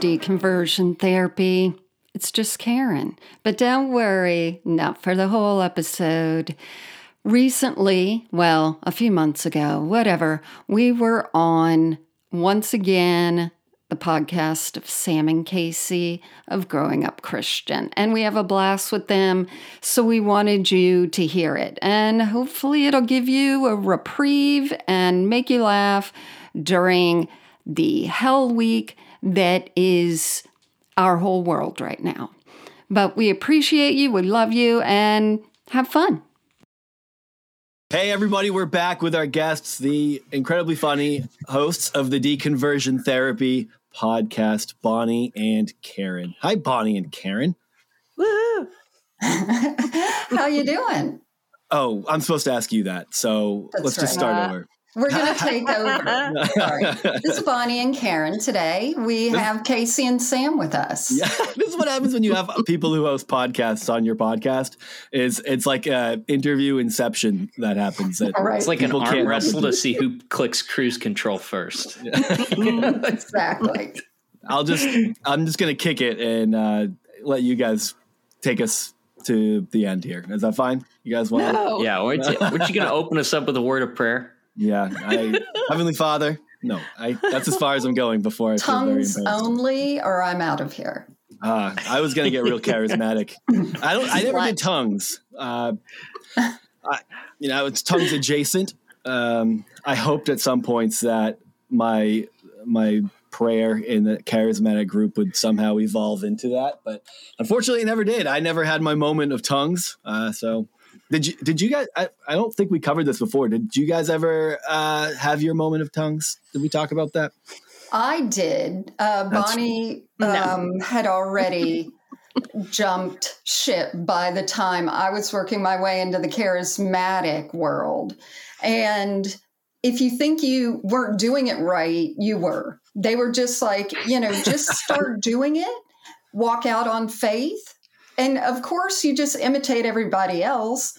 deconversion therapy. It's just Karen. But don't worry, not for the whole episode. Recently, well, a few months ago, whatever, we were on once again the podcast of Sam and Casey of Growing Up Christian. And we have a blast with them. So we wanted you to hear it. And hopefully it'll give you a reprieve and make you laugh during the hell week that is our whole world right now. But we appreciate you, we love you, and have fun. Hey, everybody, we're back with our guests, the incredibly funny hosts of the Deconversion Therapy podcast, Bonnie and Karen. Hi, Bonnie and Karen. Woo! How you doing? Oh, I'm supposed to ask you that. So That's let's right. just start uh, over. We're going to take over. Sorry. This is Bonnie and Karen today. We have Casey and Sam with us. Yeah, this is what happens when you have people who host podcasts on your podcast. Is it's like a interview inception that happens. That right. It's like an arm wrestle to see who clicks cruise control first. exactly. I'll just I'm just going to kick it and uh, let you guys take us to the end here. Is that fine? You guys want? No. Yeah. Aren't you, aren't you going to open us up with a word of prayer? Yeah, I, Heavenly Father. No, I, that's as far as I'm going before I Tongues only, or I'm out of here. Uh, I was gonna get real charismatic. I don't. I never did tongues. Uh, I, you know, it's tongues adjacent. Um, I hoped at some points that my my prayer in the charismatic group would somehow evolve into that, but unfortunately, it never did. I never had my moment of tongues. Uh, so did you did you guys I, I don't think we covered this before. Did you guys ever uh, have your moment of tongues? Did we talk about that? I did. Uh, Bonnie um, had already jumped ship by the time I was working my way into the charismatic world. And if you think you weren't doing it right, you were. They were just like, you know, just start doing it, walk out on faith and of course you just imitate everybody else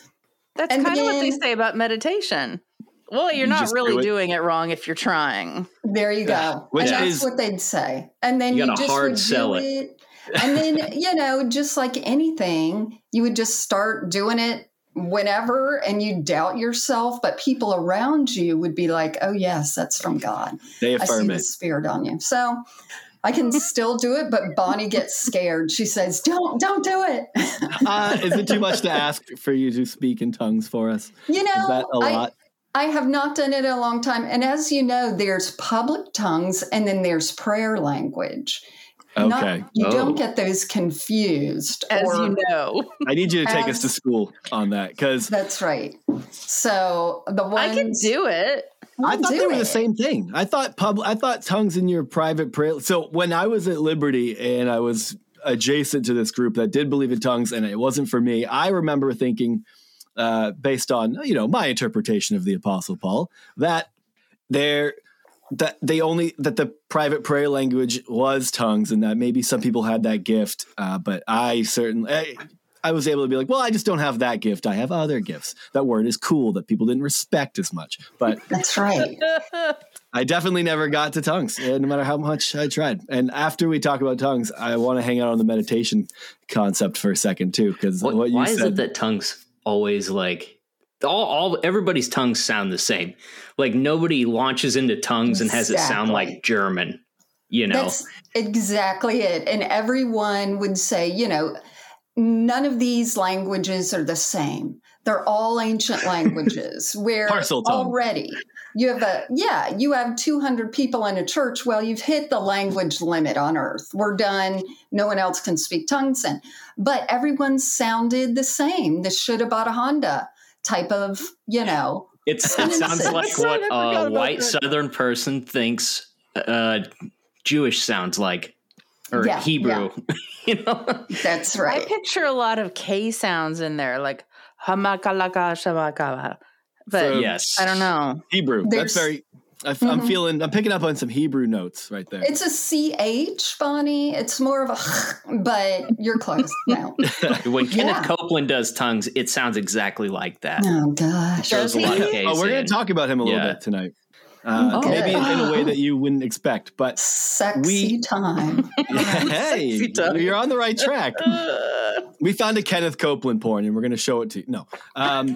that's and kind then, of what they say about meditation. Well you're you not really do doing it wrong if you're trying. There you go. Which and that's is, what they'd say. And then you, you just hard would sell it, it. and then you know just like anything you would just start doing it whenever and you doubt yourself but people around you would be like oh yes that's from god. They affirm I see it. the spirit on you. So I can still do it, but Bonnie gets scared. She says, "Don't, don't do it." uh, is it too much to ask for you to speak in tongues for us? You know, is that a I, lot? I have not done it in a long time, and as you know, there's public tongues, and then there's prayer language. Okay. Not, you oh. don't get those confused. As or, you know. I need you to take as, us to school on that because That's right. So the one I can do it. We'll I thought they were it. the same thing. I thought pub. I thought tongues in your private prayer. So when I was at Liberty and I was adjacent to this group that did believe in tongues, and it wasn't for me, I remember thinking, uh, based on you know my interpretation of the Apostle Paul, that there that they only that the private prayer language was tongues, and that maybe some people had that gift, uh, but I certainly. I, I was able to be like, well, I just don't have that gift. I have other gifts. That word is cool that people didn't respect as much. But that's right. I definitely never got to tongues, no matter how much I tried. And after we talk about tongues, I want to hang out on the meditation concept for a second too, because what, what, you why said, is it that tongues always like all, all everybody's tongues sound the same? Like nobody launches into tongues exactly. and has it sound like German. You know, that's exactly it. And everyone would say, you know none of these languages are the same. They're all ancient languages where already you have a yeah, you have 200 people in a church. Well, you've hit the language limit on earth. We're done. No one else can speak tongues and but everyone sounded the same. The should have bought a Honda type of, you know. It's it sounds like what a white southern person thinks uh, Jewish sounds like or yeah, Hebrew. Yeah. you know, that's right. I picture a lot of K sounds in there, like hamakalaka shamakala. But so, yes, I don't know Hebrew. There's, that's very. I, am mm-hmm. feeling. I'm picking up on some Hebrew notes right there. It's a ch, Bonnie. It's more of a, but you're close now. when Kenneth yeah. Copeland does tongues, it sounds exactly like that. Oh gosh, shows a lot of Oh, we're going to talk about him a little yeah. bit tonight. Uh, oh, maybe in a way that you wouldn't expect, but sexy we, time. hey, sexy time. you're on the right track. we found a Kenneth Copeland porn, and we're going to show it to you. No, um,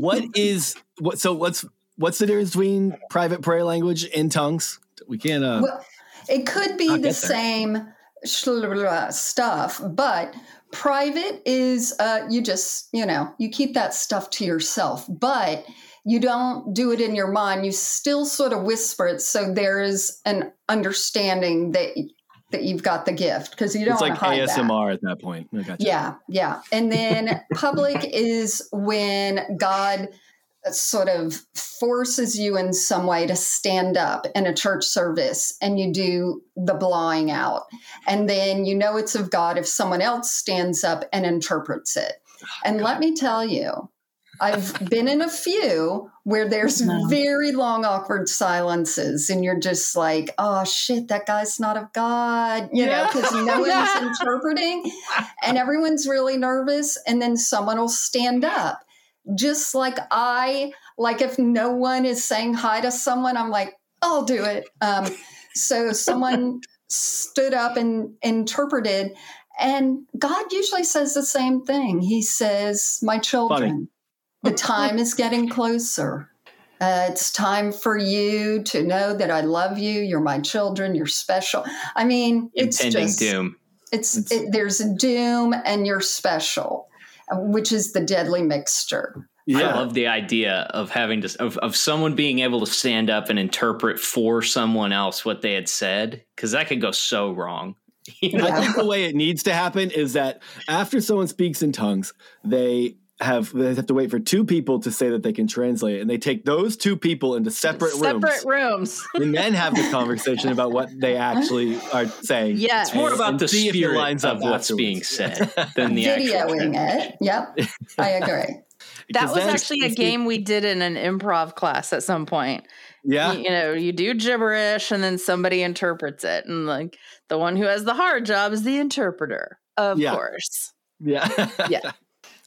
what is what? So what's what's the difference between private prayer language and tongues? We can't. Uh, well, it could be the same stuff, but private is uh, you just you know you keep that stuff to yourself, but you don't do it in your mind. You still sort of whisper it, so there is an understanding that that you've got the gift because you don't. It's like ASMR that. at that point. Yeah, yeah. And then public is when God sort of forces you in some way to stand up in a church service and you do the blowing out. And then you know it's of God if someone else stands up and interprets it. Oh, and God. let me tell you, I've been in a few where there's no. very long, awkward silences, and you're just like, oh shit, that guy's not of God, you yeah. know, because no one's interpreting and everyone's really nervous. And then someone will stand up. Just like I, like if no one is saying hi to someone, I'm like, I'll do it. Um, so someone stood up and interpreted. And God usually says the same thing. He says, My children. The time is getting closer. Uh, it's time for you to know that I love you. You're my children. You're special. I mean, it's impending just, doom. It's, it's it, there's a doom, and you're special, which is the deadly mixture. Yeah. I love the idea of having to of, of someone being able to stand up and interpret for someone else what they had said because that could go so wrong. You know? I think the way it needs to happen is that after someone speaks in tongues, they have they have to wait for two people to say that they can translate and they take those two people into separate, separate rooms, rooms. and then have the conversation about what they actually are saying. Yeah it's more about the spirit lines of what's afterwards. being said than the videoing it. yep. I agree. That was actually a game we did in an improv class at some point. Yeah. you, you, know you do gibberish and then somebody interprets it and like the one who has the hard job is the interpreter of yeah. course. Yeah. Yeah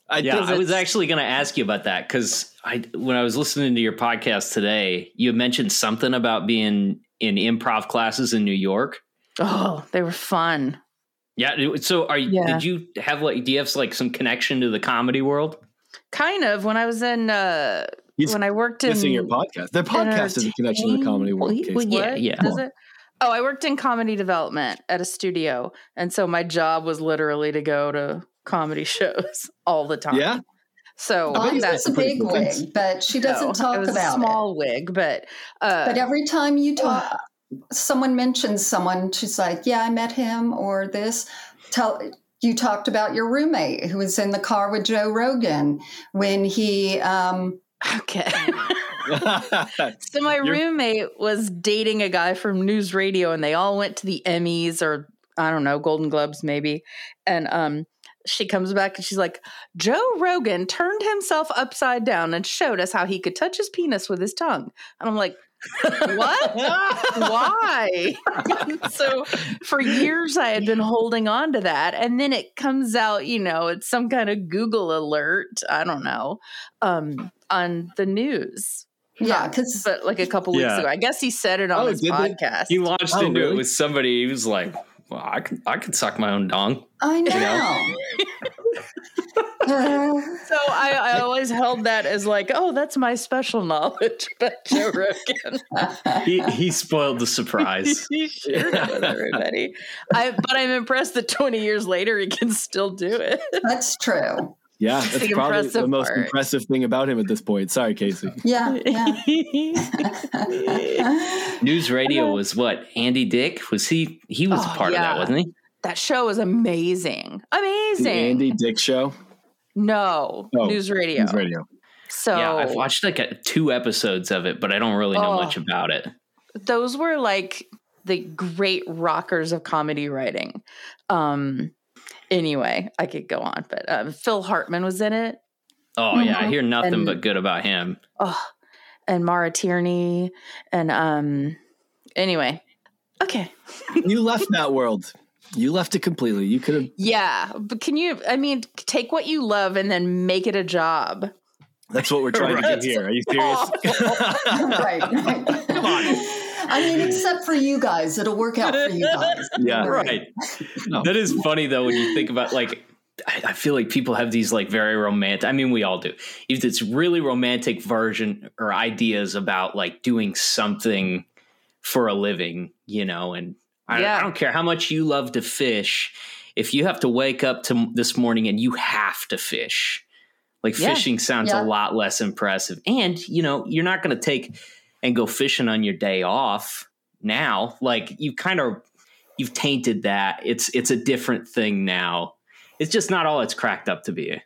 I yeah, I was actually going to ask you about that because I when I was listening to your podcast today, you mentioned something about being in improv classes in New York. Oh, they were fun. Yeah. So, are yeah. did you have like do you have like some connection to the comedy world? Kind of. When I was in uh He's when I worked in your podcast, their podcast is a connection to the comedy world. Well, well, yeah, yeah. Oh, I worked in comedy development at a studio, and so my job was literally to go to comedy shows all the time. Yeah. So that's a big cool wig, but she doesn't no, talk it was about a small it. wig. But uh, but every time you talk, someone mentions someone, she's like, "Yeah, I met him," or this. Tell you talked about your roommate who was in the car with Joe Rogan when he. Um, okay. so my You're- roommate was dating a guy from News Radio, and they all went to the Emmys or I don't know Golden Globes maybe, and um she comes back and she's like, Joe Rogan turned himself upside down and showed us how he could touch his penis with his tongue. And I'm like, what? Why? so for years I had been holding on to that. And then it comes out, you know, it's some kind of Google alert. I don't know. Um, on the news. Yeah, because but like a couple weeks yeah. ago, I guess he said it on oh, his podcast. He launched oh, into really? it with somebody. He was like, well, I can I can suck my own dong. I know. You know? so I, I, always held that as like, oh, that's my special knowledge about Joe Rogan. he he spoiled the surprise. he shared it with everybody. I, but I'm impressed that 20 years later he can still do it. That's true. Yeah, that's the probably the most part. impressive thing about him at this point. Sorry, Casey. Yeah. yeah. News radio was what? Andy Dick? Was he he was oh, a part yeah. of that, wasn't he? That show was amazing. Amazing. The Andy Dick show? No. Oh, news radio. News radio. So Yeah, I've watched like a, two episodes of it, but I don't really know oh, much about it. Those were like the great rockers of comedy writing. Um anyway, I could go on, but um, Phil Hartman was in it. Oh mm-hmm. yeah, I hear nothing and, but good about him. Oh, and Maura Tierney, and um, anyway, okay. you left that world. You left it completely. You could have. Yeah, but can you? I mean, take what you love and then make it a job. That's what we're trying right. to do here. Are you serious? right, right. Come on. I mean, except for you guys, it'll work out for you guys. Yeah, right. No. That is funny though when you think about like I, feel like people have these like very romantic. I mean, we all do. If it's really romantic version or ideas about like doing something for a living, you know, and I, yeah. I don't care how much you love to fish. If you have to wake up to this morning and you have to fish, like yeah. fishing sounds yeah. a lot less impressive. And you know, you're not going to take and go fishing on your day off now. Like you kind of you've tainted that. It's it's a different thing now it's just not all it's cracked up to be.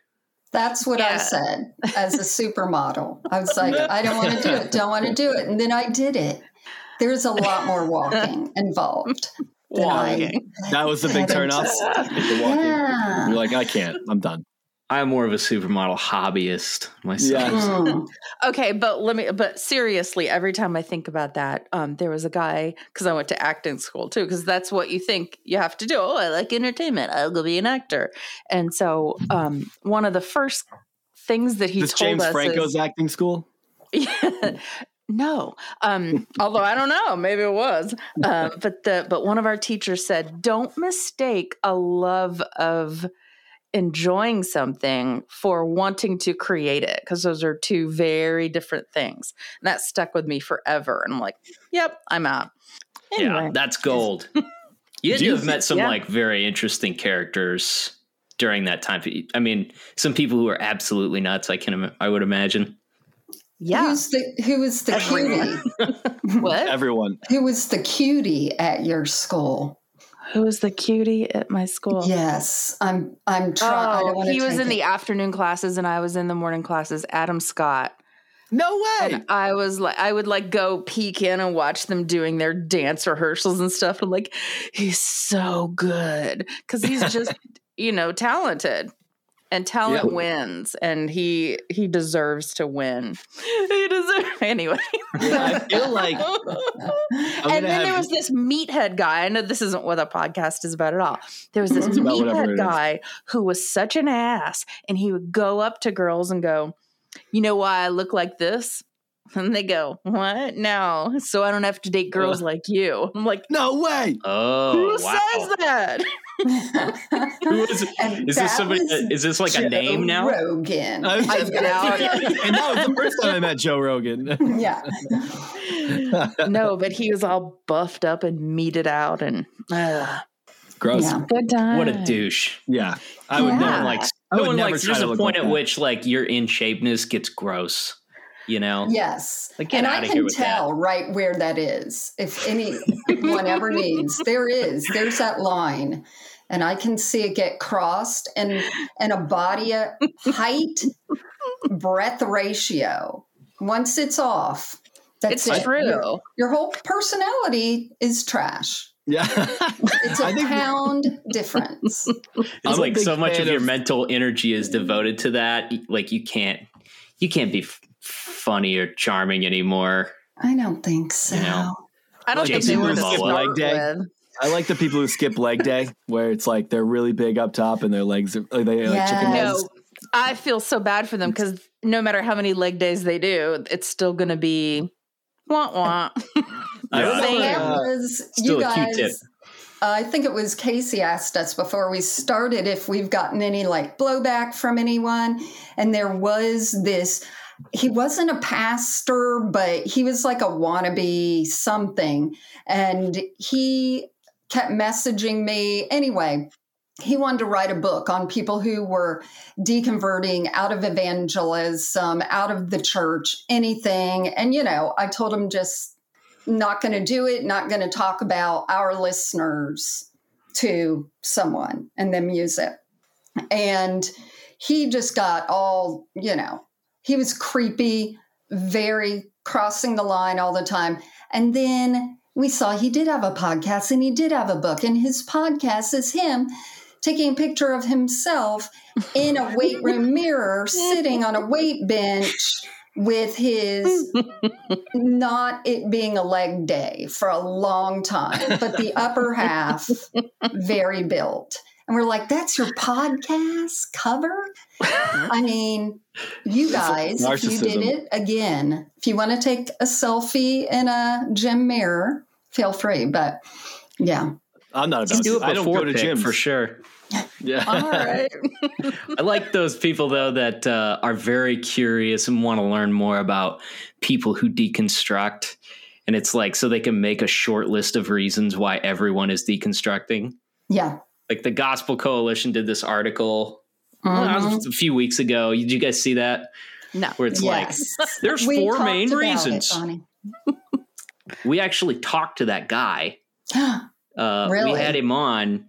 That's what yeah. I said as a supermodel. I was like, I don't want to do it, don't want to do it. And then I did it. There's a lot more walking involved. Walking. I, that was the big turn off. Yeah. You're like, I can't. I'm done. I'm more of a supermodel hobbyist myself. Yes. Mm. Okay, but let me. But seriously, every time I think about that, um, there was a guy because I went to acting school too, because that's what you think you have to do. Oh, I like entertainment. I'll go be an actor. And so, um, one of the first things that he this told James us Franco's is, acting school. Yeah. No, um, although I don't know, maybe it was. Uh, but the but one of our teachers said, "Don't mistake a love of enjoying something for wanting to create it because those are two very different things. And that stuck with me forever. And I'm like, yep, I'm out. Anyway. Yeah, that's gold. you had to have met some yeah. like very interesting characters during that time. I mean, some people who are absolutely nuts. I can, I would imagine. Yeah. Who's the who was the cutie? what? Everyone. Who was the cutie at your school? Who was the cutie at my school? Yes, I'm. I'm trying. Oh, he was in it. the afternoon classes, and I was in the morning classes. Adam Scott. No way. And I was like, I would like go peek in and watch them doing their dance rehearsals and stuff. I'm like, he's so good because he's just, you know, talented and talent yeah. wins and he he deserves to win he deserves anyway yeah, i feel like and then there was this meathead guy i know this isn't what a podcast is about at all there was this meathead guy who was such an ass and he would go up to girls and go you know why i look like this and they go, What? No. So I don't have to date girls uh, like you. I'm like, No way. Oh. Who wow. says that? Who is, is this somebody? Is this like Joe a name now? Rogan. I, I and that was the first time I met Joe Rogan. yeah. no, but he was all buffed up and meated out and uh, gross. Yeah. Good time. What a douche. Yeah. I would yeah. never like. No one likes. There's a point like at that. which like your in shapeness gets gross you know yes like, and i can tell that. right where that is if anyone ever needs there is there's that line and i can see it get crossed and and a body uh, height breadth ratio once it's off that's it's it. true your, your whole personality is trash yeah. it's a pound difference. It's like so much of your mental energy is devoted to that. Like you can't you can't be funny or charming anymore. I don't think so. You know? I don't like think they were skip leg day. With. I like the people who skip leg day, where it's like they're really big up top and their legs are like they yeah. like chicken legs. No, I feel so bad for them because no matter how many leg days they do, it's still going to be wah wah. yeah. that was you guys. Uh, I think it was Casey asked us before we started if we've gotten any like blowback from anyone, and there was this he wasn't a pastor, but he was like a wannabe something. And he kept messaging me. Anyway, he wanted to write a book on people who were deconverting out of evangelism, out of the church, anything. And, you know, I told him just not going to do it, not going to talk about our listeners to someone and then use it. And he just got all, you know, he was creepy, very crossing the line all the time. And then we saw he did have a podcast and he did have a book, and his podcast is him taking a picture of himself in a weight room mirror, sitting on a weight bench with his not it being a leg day for a long time, but the upper half very built. And we're like, that's your podcast cover? I mean, you guys, if you did it again, if you want to take a selfie in a gym mirror, feel free. But yeah. I'm not about do it I don't go to gym for sure. Yeah. All right. I like those people though that uh, are very curious and want to learn more about people who deconstruct. And it's like so they can make a short list of reasons why everyone is deconstructing. Yeah. Like the Gospel Coalition did this article Mhm. a few weeks ago. Did you guys see that? No. Where it's Yes. like there's We four main about it, reasons. We actually talked to that guy. Uh, Really? We had him on,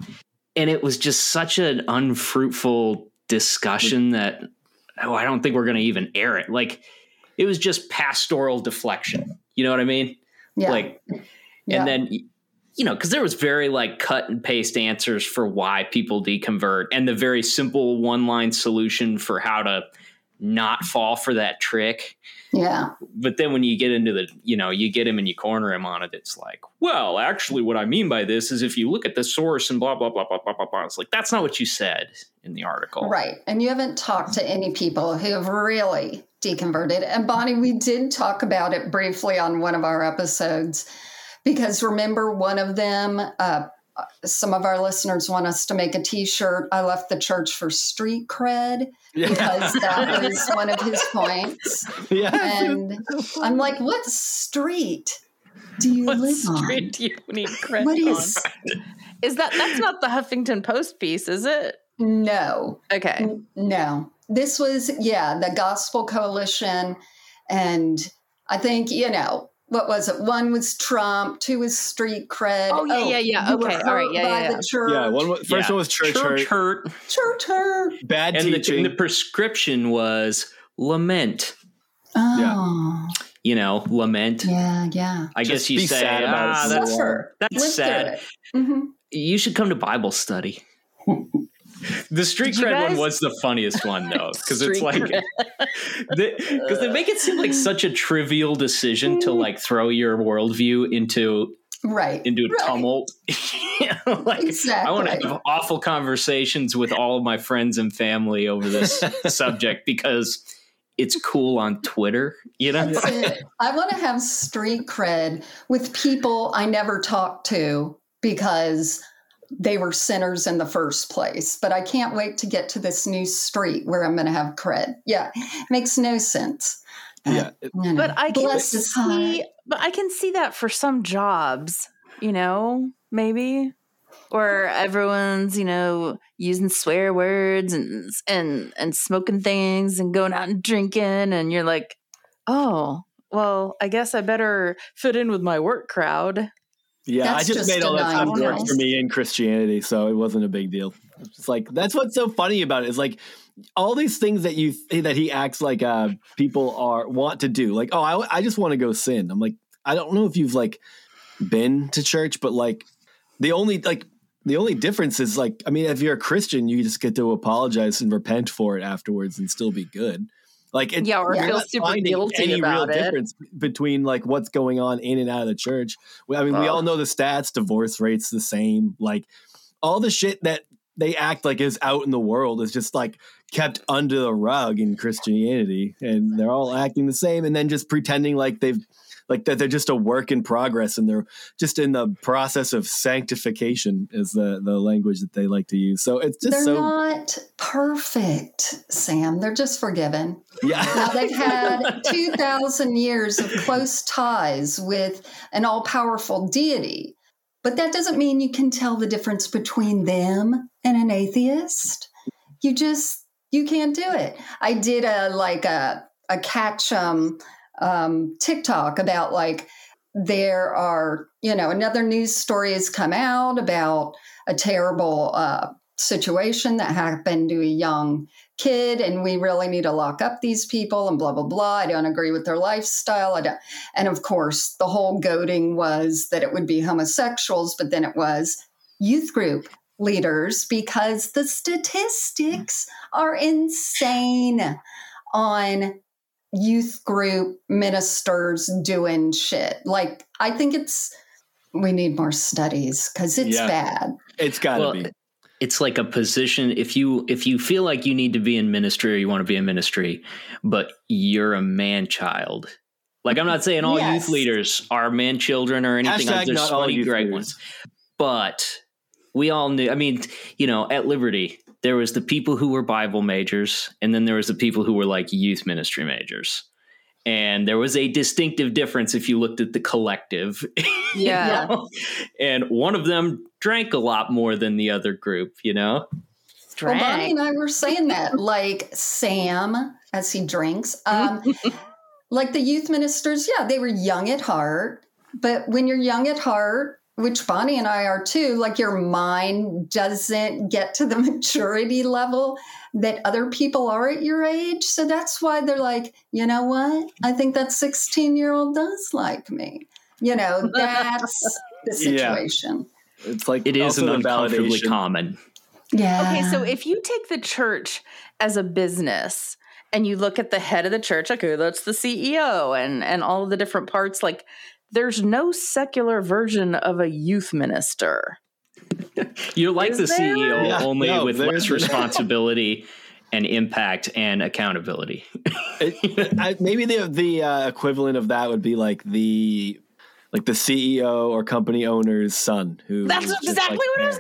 and it was just such an unfruitful discussion that oh, I don't think we're going to even air it. Like it was just pastoral deflection. You know what I mean? yeah. Like, Yeah. and then you know, because there was very like cut and paste answers for why people deconvert, and the very simple one line solution for how to not fall for that trick yeah. but then when you get into the you know you get him and you corner him on it it's like well actually what i mean by this is if you look at the source and blah blah blah blah blah blah blah it's like that's not what you said in the article Right. And you haven't talked to any people who have really deconverted. And Bonnie, we did talk about it briefly on one of our episodes because remember, one of them, uh, some of our listeners want us to make a t shirt. I left the church for street cred because that was one of his points. yeah. And I'm like, what street do you What live street on? do you need credit What on? is Is that that's not the Huffington Post piece, is it? no? Okay. No, this was, yeah, the Gospel Coalition. And I think, you know, what was it? One was Trump, two was street cred. Oh, yeah, yeah, yeah. Okay, all right, yeah, by yeah, yeah. The church. Yeah, one was, first Yeah. one was church, church hurt, hurt Church hurt. bad and the, teaching. and the prescription was lament Oh, you know lament yeah, yeah. i Just guess you be say sad about ah, it. that's, that's sad it. Mhm. you should come to bible study the street cred one was the funniest one though because it's like because they make it seem like such a trivial decision to mm. like throw your worldview into Right. into a right. tumult You know, like Exactly. i want to have awful conversations with all of my friends and family over this subject because it's cool on twitter you know. I want to have street cred with people I never talk to because they were sinners in the first place. But I can't wait to get to this new street where I'm going to have cred. Yeah, makes no sense. yeah. You know, But I can bless heart. see but I can see that for some jobs, you know, maybe or everyone's, you know, using swear words and and and smoking things and going out and drinking and you're like, "Oh, well, I guess I better fit in with my work crowd." Yeah, That's I just, just made all that time work for me in Christianity, so it wasn't a big deal. It's like that's what's so funny about it is like all these things that you that he acts like uh people are want to do. Like, oh, I, I just want to go sin. I'm like, I don't know if you've like been to church, but like the only like the only difference is like, I mean, if you're a Christian, you just get to apologize and repent for it afterwards and still be good. Like, it, Yeah, or Yeah. you're feel not super finding guilty any about real it. difference between like what's going on in and out of the church. I mean, we all know the stats, divorce rates the same. Like all the shit that they act like is out in the world is just like kept under the rug in Christianity, and they're all acting the same, and then just pretending like they've like that they're just a work in progress and they're just in the process of sanctification is the the language that they like to use. So it's just They're so not perfect, Sam. They're just forgiven. Yeah. Now they've had 2,000 years of close ties with an all powerful deity. But that doesn't mean you can tell the difference between them and an atheist. You just, you can't do it. I did a like a, a catch um, um, TikTok about like, there are, you know, another news story has come out about a terrible uh, situation that happened to a young kid and we really need to lock up these people and blah blah blah i don't agree with their lifestyle I don't. and of course the whole goading was that it would be homosexuals but then it was youth group leaders because the statistics are insane on youth group ministers doing shit like i think it's we need more studies because it's Yeah. bad It's got to Well, be. It's like a position if you if you feel like you need to be in ministry or you want to be in ministry but you're a man child like i'm not saying all yes. youth leaders are man children or anything Hashtag there's plenty great leaders. ones but we all knew i mean you know at liberty there was the people who were bible majors and then there was the people who were like youth ministry majors and there was a distinctive difference if you looked at the collective. Yeah. you know? And one of them drank a lot more than the other group, you know? Drank. Well, Bonnie and I were saying that, like Sam, as he drinks, um, like the youth ministers, yeah, they were young at heart. But when you're young at heart, which Bonnie and I are too, like your mind doesn't get to the maturity level that other people are at your age. So that's why they're like, you know what? I think that 16 year old does like me. You know, that's the situation. Yeah. It's like it is an uncomfortably common. Yeah. Okay, so if you take the church as a business and you look at the head of the church, okay, that's the CEO and and all of the different parts, like there's no secular version of a youth minister. You're like Is the there? CEO, yeah, only no, with less responsibility and impact and accountability. it, I, maybe the the uh, equivalent of that would be like the like the CEO or company owner's son. Who that's exactly like, what I was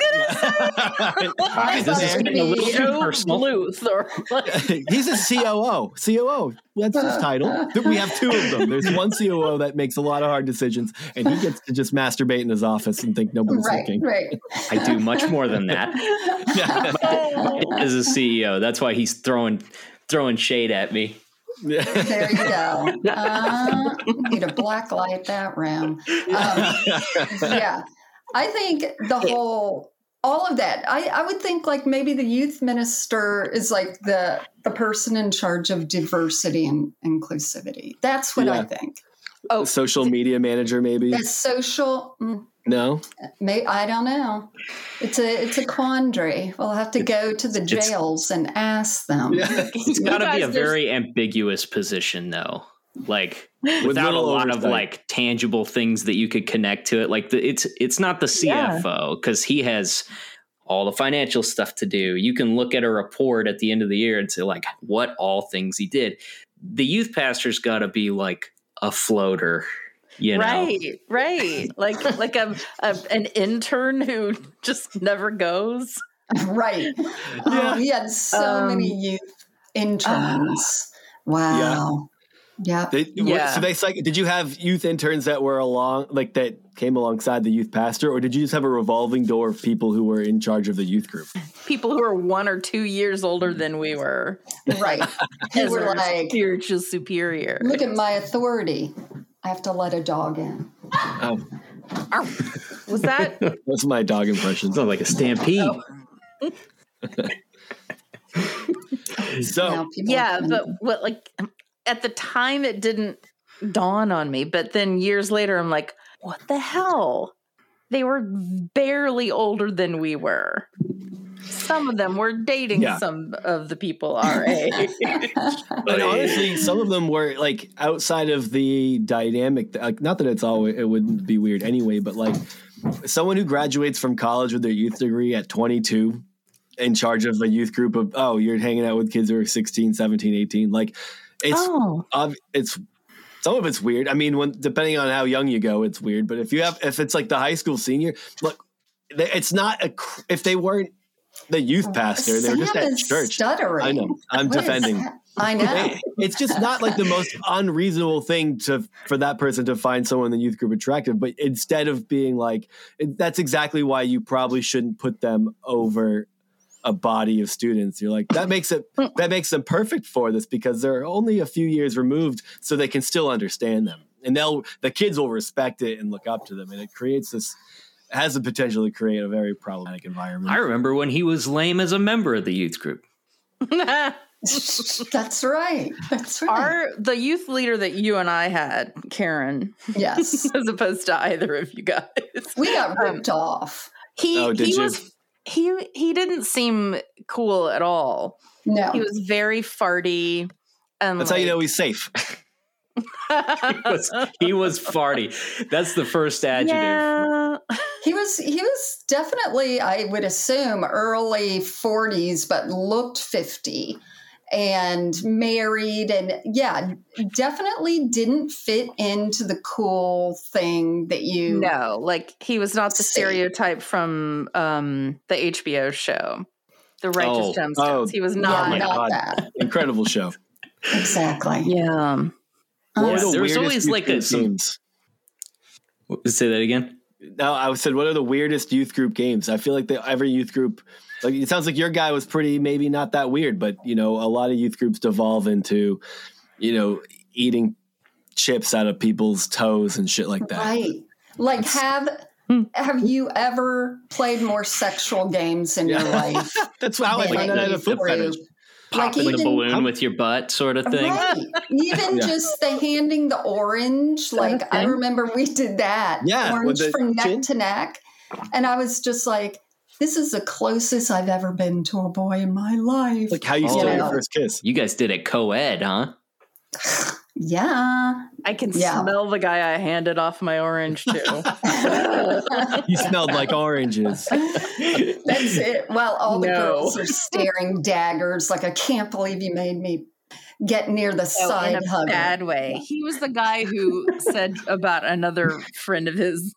gonna say. this is getting a little too personal. Bluth or He's a COO. COO. That's his title. We have two of them. There's one COO that makes a lot of hard decisions, and he gets to just masturbate in his office and think nobody's right, looking. Right. I do much more than that. As a CEO, that's why he's throwing throwing shade at me. There you go. Uh, need a black light that room. Um, yeah, I think the whole all of that. I, I would think like maybe the youth minister is like the the person in charge of diversity and inclusivity. That's what yeah. I think. Oh, social media manager, maybe. The social. Mm, no, May, I don't know. It's a it's a quandary. We'll have to go to the jails and ask them. Yeah. It's got to be a very ambiguous position, though. Like without a lot oversight. of like tangible things that you could connect to it. Like the, it's it's not the CFO because he has all the financial stuff to do. You can look at a report at the end of the year and say like what all things he did. The youth pastor's got to be like a floater you know? Right, right. Like like a, a, an intern who just never goes. Right. Yeah. Oh, he had so um, many youth interns. Uh, wow. Yeah. They, yeah. so they like, did you have youth interns that were along, like that came alongside the youth pastor, or did you just have a revolving door of people who were in charge of the youth group? People who were one or two years older than we were. Right. Who were like spiritual superior. Look at my authority. I have to let a dog in. Oh. Was that? That's my dog impression. Sounds like a stampede. Oh. so yeah, but what like at the time it didn't dawn on me, but then years later I'm like, what the hell? They were barely older than we were some of them were dating yeah. some of the people our age. but honestly, some of them were like outside of the dynamic. Like, not that it's always it wouldn't be weird anyway, but like someone who graduates from college with their youth degree at 22 in charge of a youth group of oh you're hanging out with kids who are 16 17 18 like it's oh. it's some of it's weird i mean when depending on how young you go it's weird but if you have if it's like the high school senior look it's not a if they weren't the youth oh, pastor. They were just at church. Stuttering. I know. I'm what defending. I know. it's just not like the most unreasonable thing to for that person to find someone in the youth group attractive. But instead of being like, that's exactly why you probably shouldn't put them over a body of students. You're like that makes it mm. that makes them perfect for this because they're only a few years removed, so they can still understand them, and they'll the kids will respect it and look up to them, and it creates this has the potential to create a very problematic environment. I remember when he was lame as a member of the youth group. That's right. That's right. Our the youth leader that you and I had, Karen. Yes. as opposed to either of you guys. We got ripped um, off. He oh, he you? was he he didn't seem cool at all. No. He was very farty. And That's like, how you know he's safe he, was, he was farty. That's the first adjective. Yeah. He was he was definitely, I would assume, early 40s, but looked 50 and married. And yeah, definitely didn't fit into the cool thing that you. No, like he was not the See. stereotype from um, the HBO show, The Righteous Oh. Gemstones. Oh. he was not. my not God. that. Incredible show. Exactly. yeah. What Um, are the There was weirdest always like a- some- Say that again. No, I said, what are the weirdest youth group games? I feel like the, every youth group, like it sounds like your guy was pretty, maybe not that weird, but you know, a lot of youth groups devolve into, you know, eating chips out of people's toes and shit like that. Right. Like have Hmm. have you ever played more sexual games in your life? That's how I than found a out I had a youth foot group? Fetish. Like Popping the even- balloon with your butt, sort of thing. Right. Even Yeah. just the handing the orange. Like I remember we did that. Yeah, Orange the from neck chin. to neck. And I was just like, this is the closest I've ever been to a boy in my life. Like how you Oh. stole Yeah. your first kiss. You guys did it co-ed, huh? yeah. I can Yeah. smell the guy I handed off my orange to. You smelled like oranges. That's it. Well, all the No. girls are staring daggers. Like, I can't believe you made me get near the Oh, side in a hugger. bad way. He was the guy who said about another friend of his,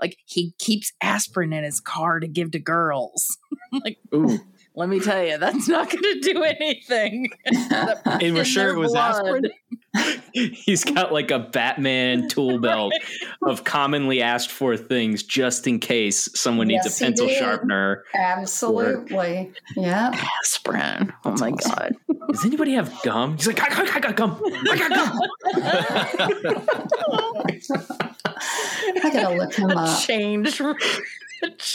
like he keeps aspirin in his car to give to girls. Ooh. Let me tell you, that's not going to do anything. And we're sure it was blood. aspirin. He's got like a Batman tool belt of commonly asked for things just in case someone needs a pencil did. sharpener. Absolutely. Yeah. Aspirin. Oh my god. Does anybody have gum? He's like, I, I, I got gum. I got gum. I gotta look him A up. change.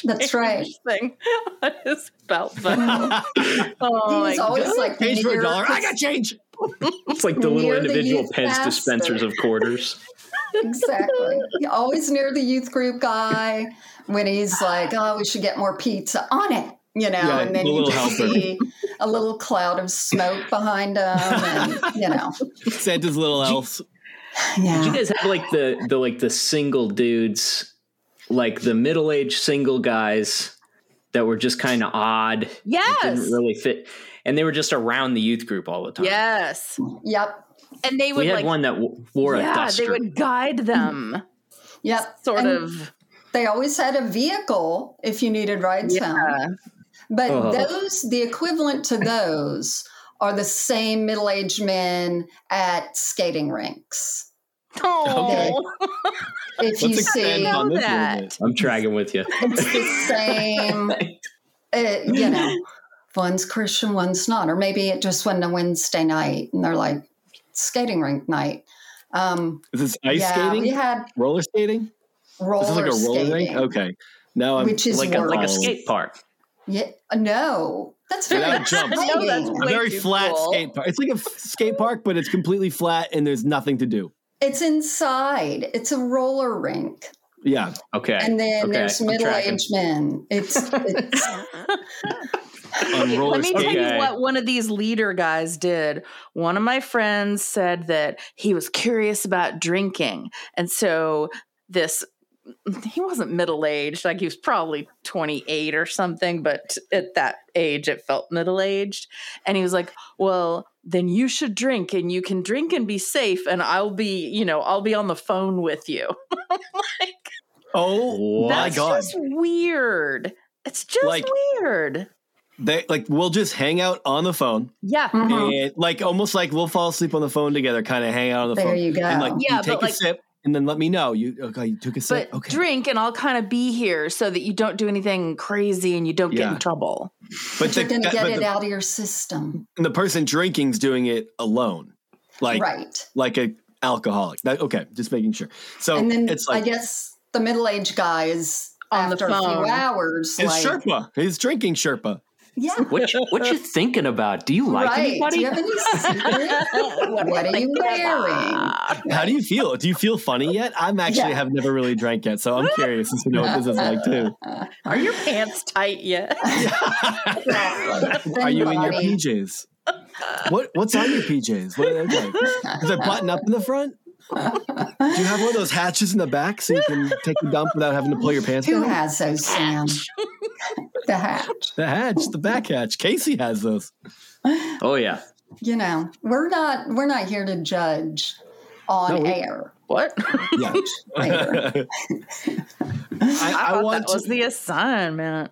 That's right. Thing on his belt. Mm-hmm. Oh He's my always God. like Change for a dollar. I got change. It's like the little Near the individual youth Pence pastor. dispensers of quarters. exactly. Always near the youth group guy when he's like, "Oh, we should get more pizza on it," you know, Yeah, and then you just helper. see a little cloud of smoke behind him, and you know, Santa's little elves. Did you guys have like the the like the single dudes, like the middle aged single guys that were just kind of odd, Yes. didn't really fit, and they were just around the youth group all the time. Yes. yep, And they would we had like one that w- wore a yeah, duster. they would guide them. yep. Sort And of. They always had a vehicle if you needed rides home. But Oh. those, the equivalent to those, are the same middle-aged men at skating rinks. Oh. If Let's you expand see, on this that. I'm tracking with you. it's the same. uh, you know, one's Christian, one's not, or maybe it just went a Wednesday night, and they're like skating rink night. Um, Is this ice yeah, skating? we had roller skating? roller Is like a roller skating, rink? Okay. Now I'm which is Like a like a skate park. Yeah, no, that's very Without jumps. No, that's exciting. a way very flat cool. skate park. It's like a f- skate park, but it's completely flat and there's nothing to do. It's inside. It's a roller rink, Yeah. Okay. and then okay, there's middle-aged men. It's, it's On roller Let me tell you what one of these leader guys did. One of my friends said that he was curious about drinking. And so this he wasn't middle aged, like he was probably 28 or something, but at that age it felt middle aged. And he was like, Well, then you should drink and you can drink and be safe, and I'll be, you know, I'll be on the phone with you. like, Oh my that's god. just weird. It's just Like- weird. They like we'll just hang out on the phone Yeah. Mhm. and like almost like we'll fall asleep on the phone together, kind of hang out on the There phone. you go. And like Yeah, you take but, a like- sip and then let me know. You okay, you took a but sip. Okay. drink and I'll kind of be here so that you don't do anything crazy and you don't get in trouble. But you're the, going to get it the, out of your system, And the person drinking's doing it alone. Like right? like a alcoholic. That, okay, just making sure. So and then it's like I guess the middle-aged guy is On the after a few hours, his like, Sherpa. His drinking Sherpa. Yeah, What you, what you thinking about? Do you like right. anybody? Do you have any secret? what are you wearing? How do you feel? Do you feel funny yet? I'm actually Yeah. have never really drank yet, so I'm curious to know what this is like too. Are your pants tight yet? Are you in your PJs? What what's on your PJs? What are they like? Is it button up in the front? Do you have one of those hatches in the back so you can take a dump without having to pull your pants Who down? has those, Sam? The hatch. The hatch, the back hatch. Casey has those. Oh yeah. You know, we're not we're not here to judge on No, we- air. What? Yeah. Later. I, I, I thought want that was the assignment.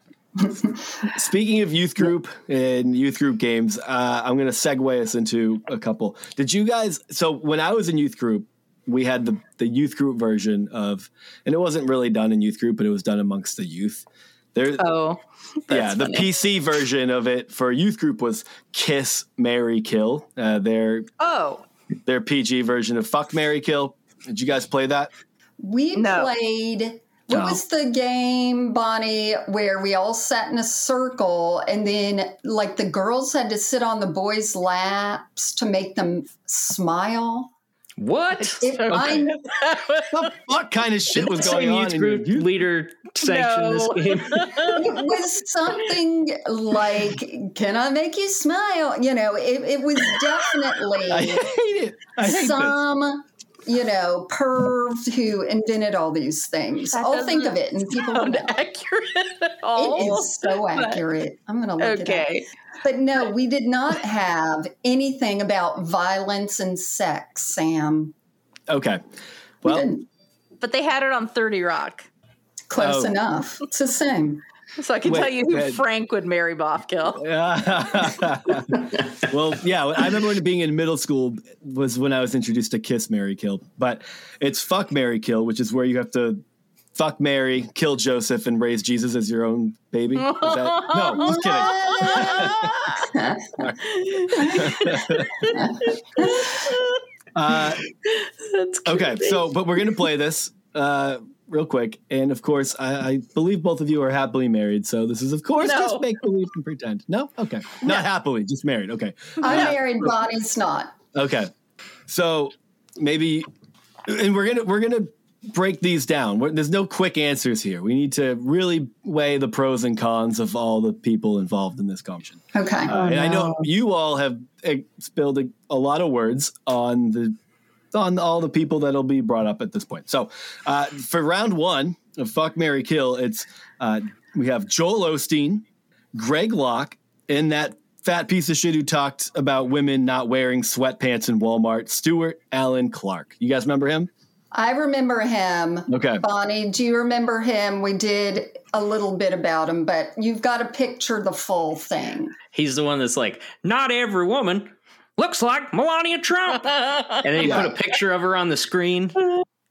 speaking of youth group and youth group games, uh, I'm going to segue us into a couple. Did you guys? So when I was in youth group, we had the the youth group version of, and it wasn't really done in youth group, but it was done amongst the youth. There, Oh, yeah, the funny. PC version of it for youth group was Kiss, Mary, Kill. Uh, their oh, their PG version of Fuck, Mary, Kill. Did you guys play that? We No. played. What No. was the game, Bonnie, where we all sat in a circle and then, like, the girls had to sit on the boys' laps to make them smile? What? If I, What fuck kind of shit was going on youth in your group youth? leader sanction No. this game. it was something like, "Can I make you smile?" You know, it, it was definitely. I hate it. I hate this. some you know perv who invented all these things That oh, i'll think of it and people will sound know. accurate at all. it is so accurate i'm gonna look at it up but no we did not have anything about violence and sex sam Okay. Well, didn't. But they had it on 30 Rock. close Oh. enough it's the same So I can Wait, tell you who wait. Frank would marry Bothkill. well, yeah. I remember when being in middle school was when I was introduced to Kiss, Mary, Kill. But it's Fuck, Mary, Kill, which is where you have to fuck Mary, kill Joseph, and raise Jesus as your own baby. Is that, no, just kidding. Uh, Okay, so but we're gonna play this uh, real quick, and of course, I, I believe both of you are happily married. So this is, of course, No. just make believe and pretend. No, okay, not happily, just married. Okay, i'm married bonnie's not okay. So maybe, and we're gonna we're gonna break these down. We're, there's no quick answers here. We need to really weigh the pros and cons of all the people involved in this conversation. okay Uh, and I know you all have uh, spilled a, a lot of words on the on all the people that'll be brought up at this point. So uh, for round one of Fuck Mary Kill, it's uh, we have Joel Osteen, Greg Locke, and that fat piece of shit who talked about women not wearing sweatpants in Walmart, Stuart Allen Clark. You guys remember him? I remember him Okay. bonnie do you remember him we did a little bit about him but you've got to picture the full thing He's the one that's like, not every woman looks like Melania Trump. and then he put a picture of her on the screen.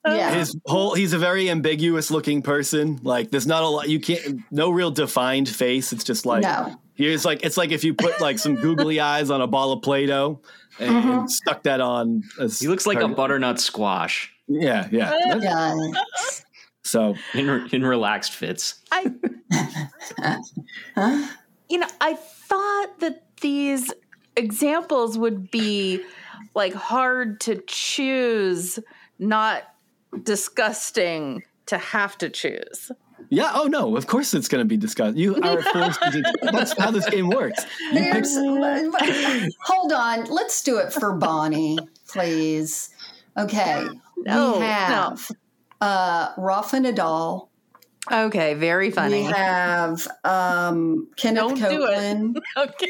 yeah His whole he's a very ambiguous looking person. Like there's not a lot you can't no real defined face. It's just like no Here's like it's like if you put like some googly eyes on a ball of Play-Doh and, Mm-hmm. and stuck that on. A, He looks like a butternut squash yeah, yeah. yeah So in, in relaxed fits. I, you know, I thought that these examples would be like hard to choose, not disgusting to have to choose. yeah, oh no, of course it's going to be discussed. You are forced to. That's how this game works. You pick, There's, hold on. Let's do it for Bonnie, please. Okay. No, we have uh, Rafa Nadal. Okay, very funny. We have um, Kenneth Don't do it. Copeland. Okay.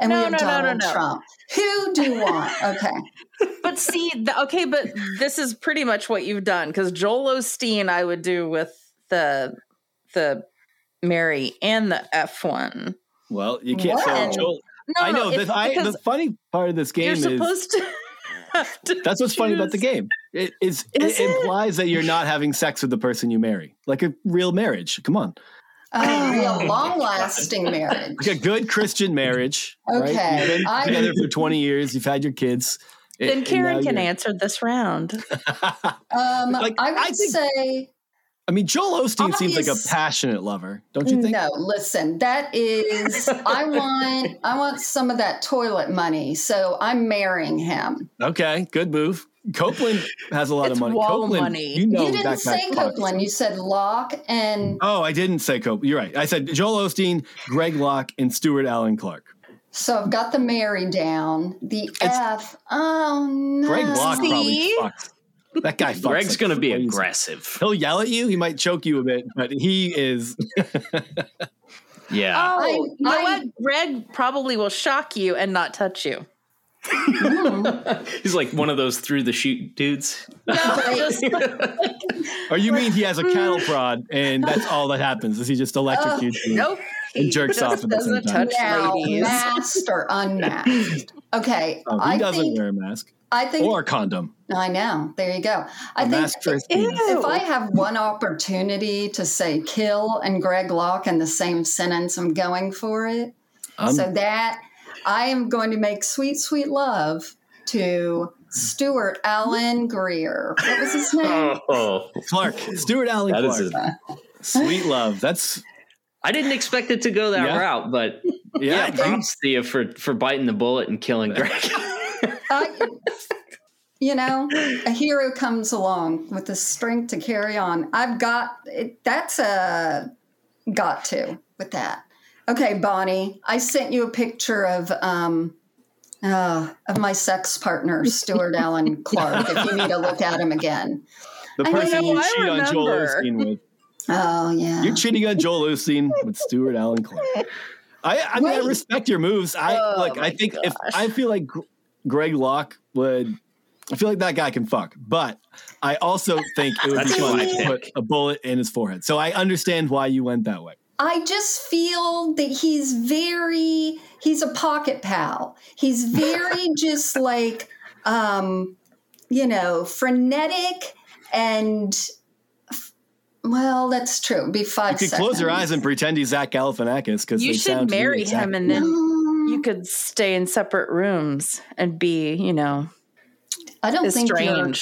And No, we have no, no, no, Donald no. Trump. Who do you want? Okay. But see, the, okay, but this is pretty much what you've done because Joel Osteen, I would do with the the Mary and the F one. well, you can't. What? Joel, No, I know. no, this, I, the funny part of this game you're is supposed to. Have to that's what's funny about the choose. game. It is Is it, it? implies that you're not having sex with the person you marry, like a real marriage. Come on, Oh, real long lasting marriage. like a good Christian marriage. right? Okay, You've been I- together for 20 years. You've had your kids. Then and Karen can answer this round. Um, Like, I would I think- say I mean, Joel Osteen seems like a passionate lover, don't you think? no. Listen, that is. I want. I want some of that toilet money. So I'm marrying him. Okay, good move. Copeland has a lot It's of money. wall Copeland, money. you know, you didn't back, say back pockets. Copeland. You said Locke and Oh, I didn't say Copeland. You're right. I said Joel Osteen, Greg Locke, and Stuart Allen Clark. So I've got the Mary down. The F. Oh no. Greg Block probably See? fucks. That guy fucks. Greg's like going to be crazy. aggressive. He'll yell at you. He might choke you a bit, but he is. Yeah. Oh, I- you know I- what? Greg probably will shock you and not touch you. He's like one of those through the shoot dudes. No, just or you mean he has a cattle prod, and that's all that happens? Is he just electrocutes uh, you? nope. And He jerks just off at the same doesn't time. touch ladies. masked or unmasked? Okay, Oh, he I doesn't think wear a mask I think or a condom. I know. There you go. I A think mask for his if, penis. if I have one opportunity to say kill and Greg Locke in the same sentence, I'm going for it. Um, so that I am going to make sweet, sweet love to Stuart Allen Greer. What was his name? Oh, Clark, Stuart Allen that Clark. is. A, Sweet love. That's I didn't expect it to go that Yeah. route, but yeah. yeah, props to you for for biting the bullet and killing Greg. I, you know, a hero comes along with the strength to carry on. I've got it, that's a got to with that. Okay, Bonnie, I sent you a picture of um uh, of my sex partner, Stuart Allen Clark. If you need to look at him again. The I know, person you I cheat on Joel. Osteen with. Oh yeah. You're cheating on Joel Osteen with Stuart Allen Clark. I, I mean, I respect your moves. I Oh, look. I my think if. I feel like Greg Locke would, I feel like that guy can fuck. But I also think it would be fun to put a bullet in his forehead. So I understand why you went that way. I just feel that he's very he's a pocket pal. He's very just like um you know, frenetic and well, that's true. Be five You could close your eyes and pretend he's Zach Galifianakis because You should marry him and then Mm, you could stay in separate rooms and be, you know, I don't think you're,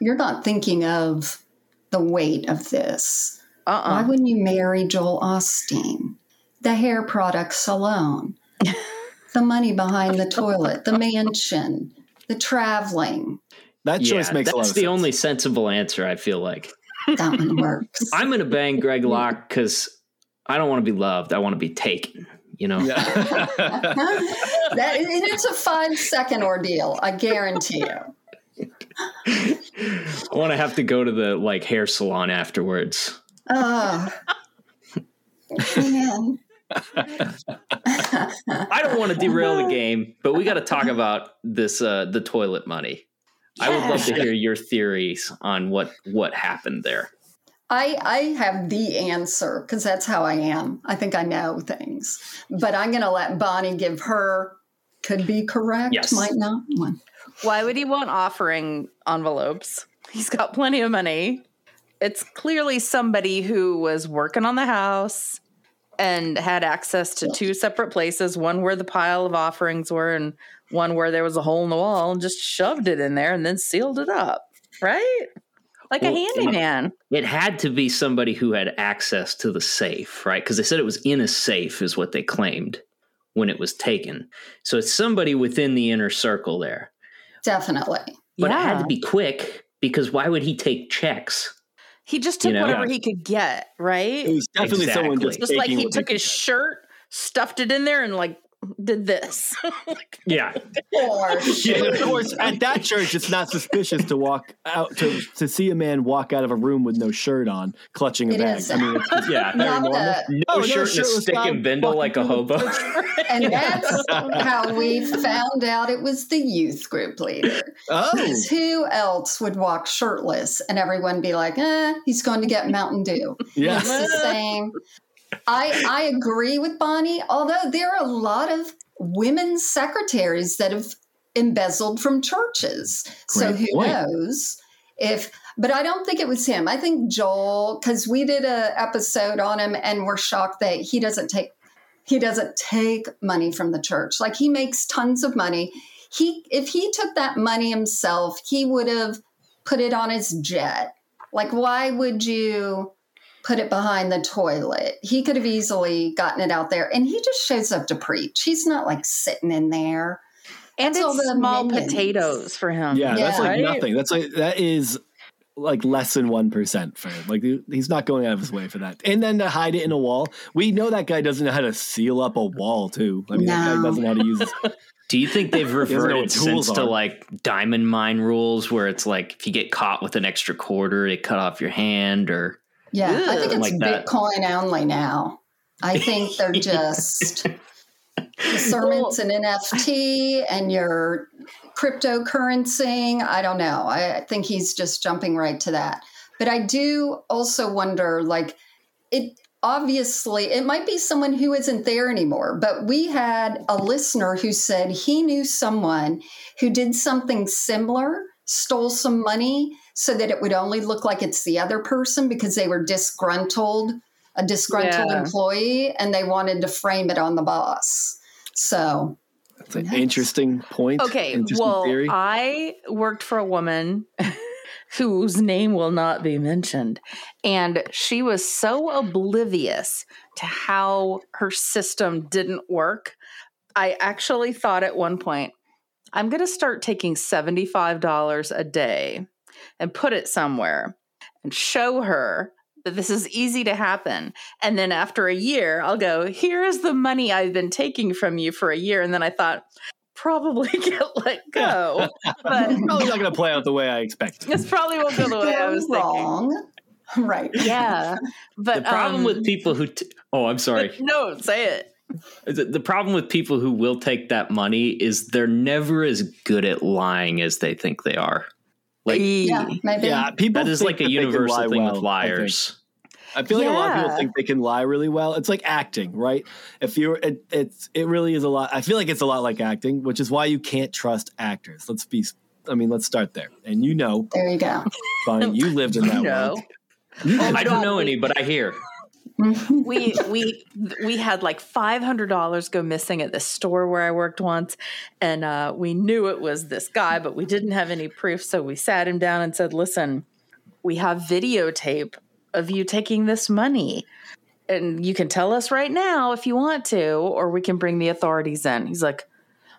you're not thinking of the weight of this. Why Uh-uh. wouldn't you marry Joel Osteen? The hair products alone, the money behind the toilet, the mansion, the traveling. that choice yeah, makes a lot that's of the sense. only sensible answer. I feel like That one works. I'm going to bang Greg Locke because I don't want to be loved. I want to be taken. You know. Yeah. that, and it's a five second ordeal, I guarantee you. I want to have to go to the like hair salon afterwards. Oh, man. I don't want to derail the game, but we got to talk about this uh the toilet money. I would love to hear your theories on what what happened there. I, I have the answer because that's how I am. I think I know things. But I'm going to let Bonnie give her, could be correct, Yes. might not. One. Why would he want offering envelopes? He's got plenty of money. It's clearly somebody who was working on the house and had access to two separate places one where the pile of offerings were, and one where there was a hole in the wall, and just shoved it in there and then sealed it up, right? Like Well, a handyman. It had to be somebody who had access to the safe, right? Because they said it was in a safe, is what they claimed when it was taken. So it's somebody within the inner circle there. Definitely. But it had to be quick because why would he take checks? He just took you know? whatever he could get, right? it was definitely someone just, just like he took his shirt, stuffed it in there, and like did this. Like, Yeah. Yeah, of course, at that church, it's not suspicious to walk out to to see a man walk out of a room with no shirt on, clutching a It bag. is. I mean, it's just Yeah. very normal. the- No no, shirt and a stick and bindle like a hobo. and that's how we found out it was the youth group leader. Oh, who else would walk shirtless and everyone be like, eh, he's going to get Mountain Dew. yeah. It's the same. I I agree with Bonnie, although there are a lot of women secretaries that have embezzled from churches. so who point. knows if but I don't think it was him. I think Joel cuz we did a episode on him and we're shocked that he doesn't take he doesn't take money from the church. Like he makes tons of money. He if he took that money himself, he would have put it on his jet. Like why would you put it behind the toilet? He could have easily gotten it out there and he just shows up to preach. He's not like sitting in there. and That's all it's the small minions. potatoes for him. Yeah, that's like Right? nothing. That's like that is like less than 1% for him. Like he's not going out of his way for that. And then to hide it in a wall. We know that guy doesn't know how to seal up a wall too. I mean, no. that guy doesn't know how to use his Do you think they've reverted since are. to like diamond mine rules where it's like if you get caught with an extra quarter, they cut off your hand or Yeah, I think it's like Bitcoin only now. I think they're just the sermons and NFT and your cryptocurrency. I don't know. I think he's just jumping right to that. But I do also wonder like it obviously it might be someone who isn't there anymore but we had a listener who said he knew someone who did something similar stole some money so that it would only look like it's the other person because they were disgruntled a disgruntled yeah. employee and they wanted to frame it on the boss so that's an interesting point. Okay, interesting well, theory. I worked for a woman whose name will not be mentioned, and she was so oblivious to how her system didn't work. I actually thought at one point, I'm going to start taking $75 a day and put it somewhere and show her that this is easy to happen. And then after a year, I'll go, here is the money I've been taking from you for a year. And then I thought, probably get let go. but probably not going to play out the way I expected. This probably won't go the way I was wrong. thinking. Right. Yeah. But the problem um, with people who, t- oh, I'm sorry. No, say it. The, the problem with people who will take that money is they're never as good at lying as they think they are. Like, yeah, maybe. yeah people that is like a universal thing well, with liars. I, I feel like yeah. a lot of people think they can lie really well. It's like acting, right? If you're, it, it's it really is a lot. I feel like it's a lot like acting, which is why you can't trust actors. Let's be. I mean, let's start there. And you know, there you go. Fine, you lived in that you know. world. I don't know any, but I hear. we we we had like five hundred dollars go missing at the store where I worked once, and uh, we knew it was this guy, but we didn't have any proof. So we sat him down and said, "Listen, we have videotape of you taking this money." And you can tell us right now if you want to, or we can bring the authorities in. He's like,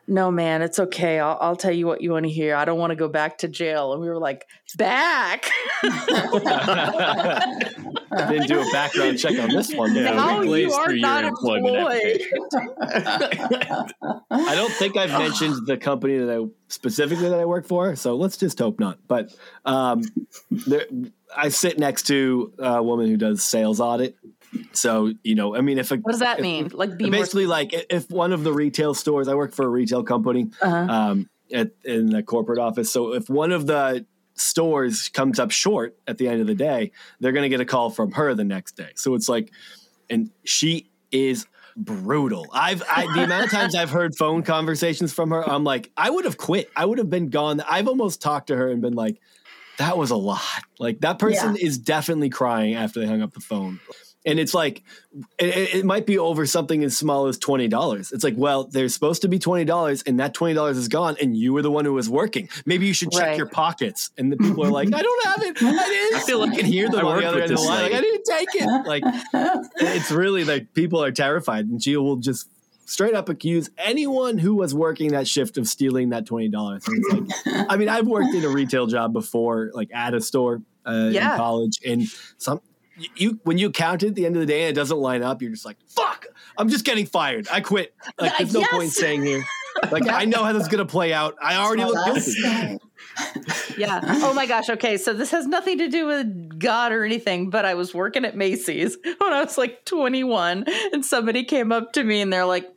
no man it's okay. I'll, I'll, tell you what you want to hear. I don't want to go back to jail. And we were like back? I didn't do a background check on this one yeah, now you are not employed i don't think i've mentioned the company that i specifically that i work for so let's just hope not. But um, there, i sit next to a woman who does sales audit so you know, I mean, if a, what does that if, mean? Like, basically, like if one of the retail stores, I work for a retail company uh-huh. um, at in the corporate office. So if one of the stores comes up short at the end of the day, they're going to get a call from her the next day. So it's like, and she is brutal. I've I, the amount of times I've heard phone conversations from her, I'm like, I would have quit. I would have been gone. I've almost talked to her and been like, that was a lot. Like that person yeah. is definitely crying after they hung up the phone and it's like it, it, might be over something as small as twenty dollars. It's like, well, there's supposed to be twenty dollars, and that twenty dollars is gone, and you were the one who was working. Maybe you should check right. your pockets. And the people are like, I don't have it. I didn't. I feel like I can hear them on the other end of the line. Like, I didn't take it. Like it's really like people are terrified, and Gio will just straight up accuse anyone who was working that shift of stealing that twenty dollars. Like, I mean, I've worked in a retail job before, like at a store uh, yeah. in college, and some you when you count it at the end of the day and it doesn't line up, you're just like, fuck, I'm just getting fired. I quit. Like there's no yes. point staying here. Like I know how this is gonna play out. I already look guilty. yeah. Oh my gosh. Okay. So this has nothing to do with God or anything, but I was working at Macy's when I was like 21 and somebody came up to me and they're like,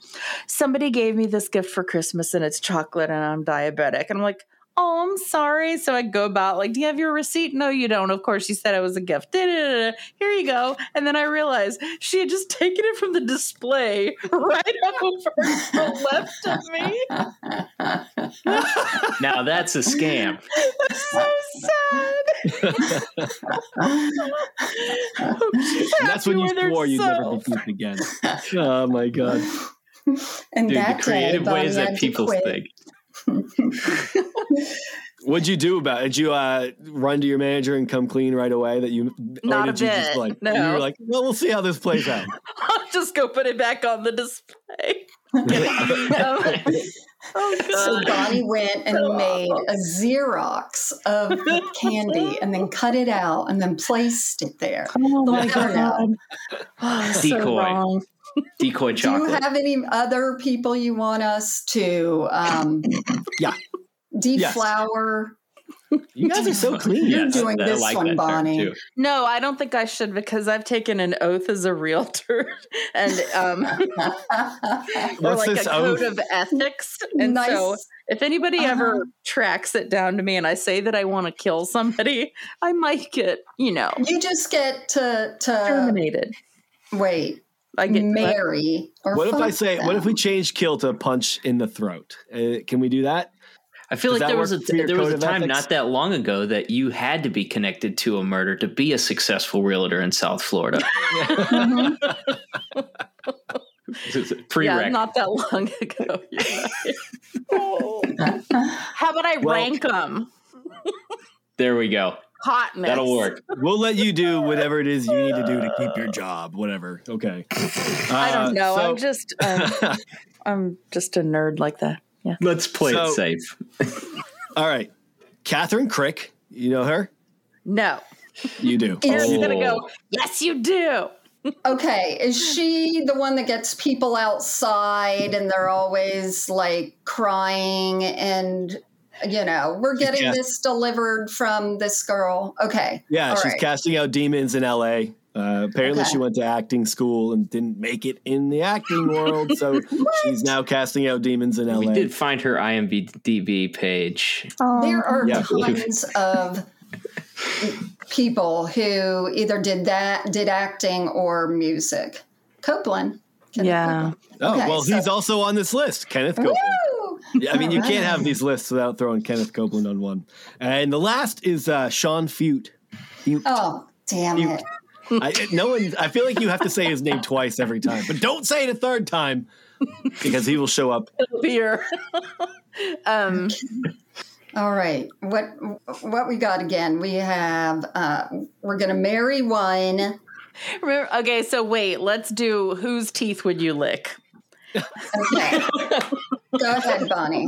somebody gave me this gift for Christmas and it's chocolate and I'm diabetic. And I'm like, oh, I'm sorry. So I go about like, do you have your receipt? No, you don't. Of course, you said it was a gift. Da-da-da-da. Here you go. And then I realized she had just taken it from the display right up over the left of me. now that's a scam. That's so sad. that's when you swore you'd never be duped again. Oh my god. And Dude, that the creative day, ways that people think. What'd you do about it? Did you uh, run to your manager and come clean right away that you not or did a bit. just like no. you were like, well, we'll see how this plays out. I'll just go put it back on the display. um, Oh, so Bonnie went and made a Xerox of the candy and then cut it out and then placed it there. Oh my god! Oh, Decoy. So Decoy chocolate. Do you have any other people you want us to um, yeah. deflower? Yes. You guys are so clean. You're yes, doing this like one, Bonnie. No, I don't think I should because I've taken an oath as a realtor and um, or like a code oath? of ethics. And nice. so, if anybody uh-huh. ever tracks it down to me and I say that I want to kill somebody, I might get, you know, you just get to to terminated. Wait, I get marry. what if I say? Them. What if we change kill to punch in the throat? Uh, can we do that? I feel Does like there was a there was a time ethics? not that long ago that you had to be connected to a murder to be a successful realtor in South Florida. yeah, not that long ago. oh. How about I well, rank them? there we go. Hotness. That'll work. We'll let you do whatever it is you need to do to keep your job. Whatever. Okay. Uh, I don't uh, know. So, I'm just um, I'm just a nerd like that. Yeah. Let's play so, it safe. all right. Kathryn Krick, you know her? No. You do. Aaron's oh. gonna go, yes, you do. okay. Is she the one that gets people outside and they're always like crying and you know, we're getting yeah. this delivered from this girl. Okay. Yeah, All she's right. casting out demons in LA. Uh, apparently, okay. she went to acting school and didn't make it in the acting world, so she's now casting out demons in LA. We did find her IMDb page. There are yeah. tons of people who either did that, did acting, or music. Copeland. Kenneth yeah. Copeland. Oh okay, well, so. he's also on this list, Kenneth Copeland. Yeah, I mean, you can't have these lists without throwing Kenneth Copeland on one. And the last is uh, Sean Feucht. Feucht. Oh, damn Feucht. it. I, no one. I feel like you have to say his name twice every time, but don't say it a third time because he will show up. Beer. um. All right. What what we got again? We have. Uh, we're going to marry one. Remember, okay, so wait. Let's do whose teeth would you lick? Okay. Go ahead, Bonnie.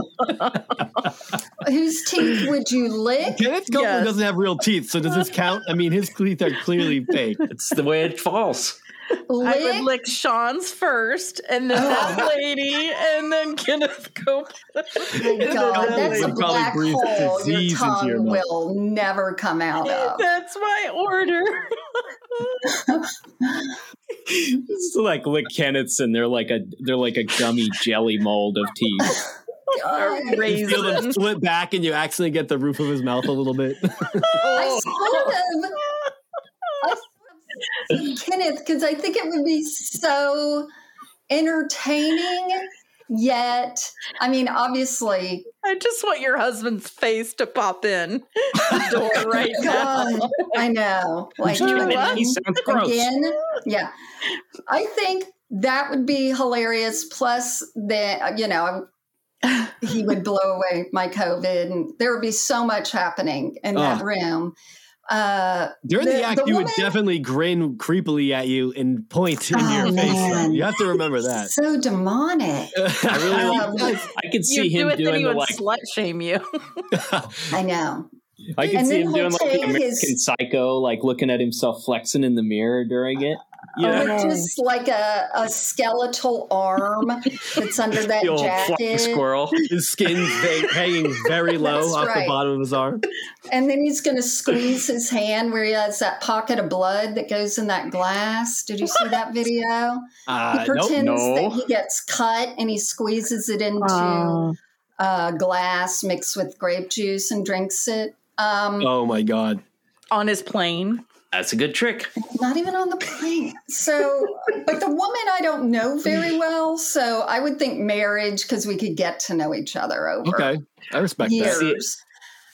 Whose teeth would you lick? Kenneth Copeland yes. doesn't have real teeth, so does this count? I mean, his teeth are clearly fake. It's the way it falls. Lick? I would lick Sean's first, and then oh. that oh. lady, and then Kenneth Copeland. Oh God, that's a black hole your tongue your will never come out of. That's my order. it's like lick Kenneth's, and they're like a they're like a gummy jelly mold of teeth. you feel them split back, and you accidentally get the roof of his mouth a little bit. I sort of. Kenneth, because I think it would be so entertaining. Yet, I mean, obviously, I just want your husband's face to pop in the door right now. I know, like you he sounds gross. Again, yeah. I think that would be hilarious. Plus, the you know, he would blow away my COVID, and there would be so much happening in that room. Uh, During the, the act, the you woman, would definitely grin creepily at you and point in oh, your man. face. You have to remember that. So demonic. I really, um, I could see him do doing the like slut shame you. I know. I can see him doing like an American his, Psycho, like looking at himself flexing in the mirror during it. Yeah. With just like a, a skeletal arm that's under that the jacket. Squirrel. His skin hanging very low off right. the bottom of his arm. And then he's going to squeeze his hand where he has that pocket of blood that goes in that glass. Did you see that video? Uh, he pretends nope, no. that he gets cut and he squeezes it into oh. uh, glass mixed with grape juice and drinks it. Um, oh my god! On his plane. That's a good trick. Not even on the plane. So, but the woman I don't know very well. So I would think marriage because we could get to know each other over. Okay, I respect years. that.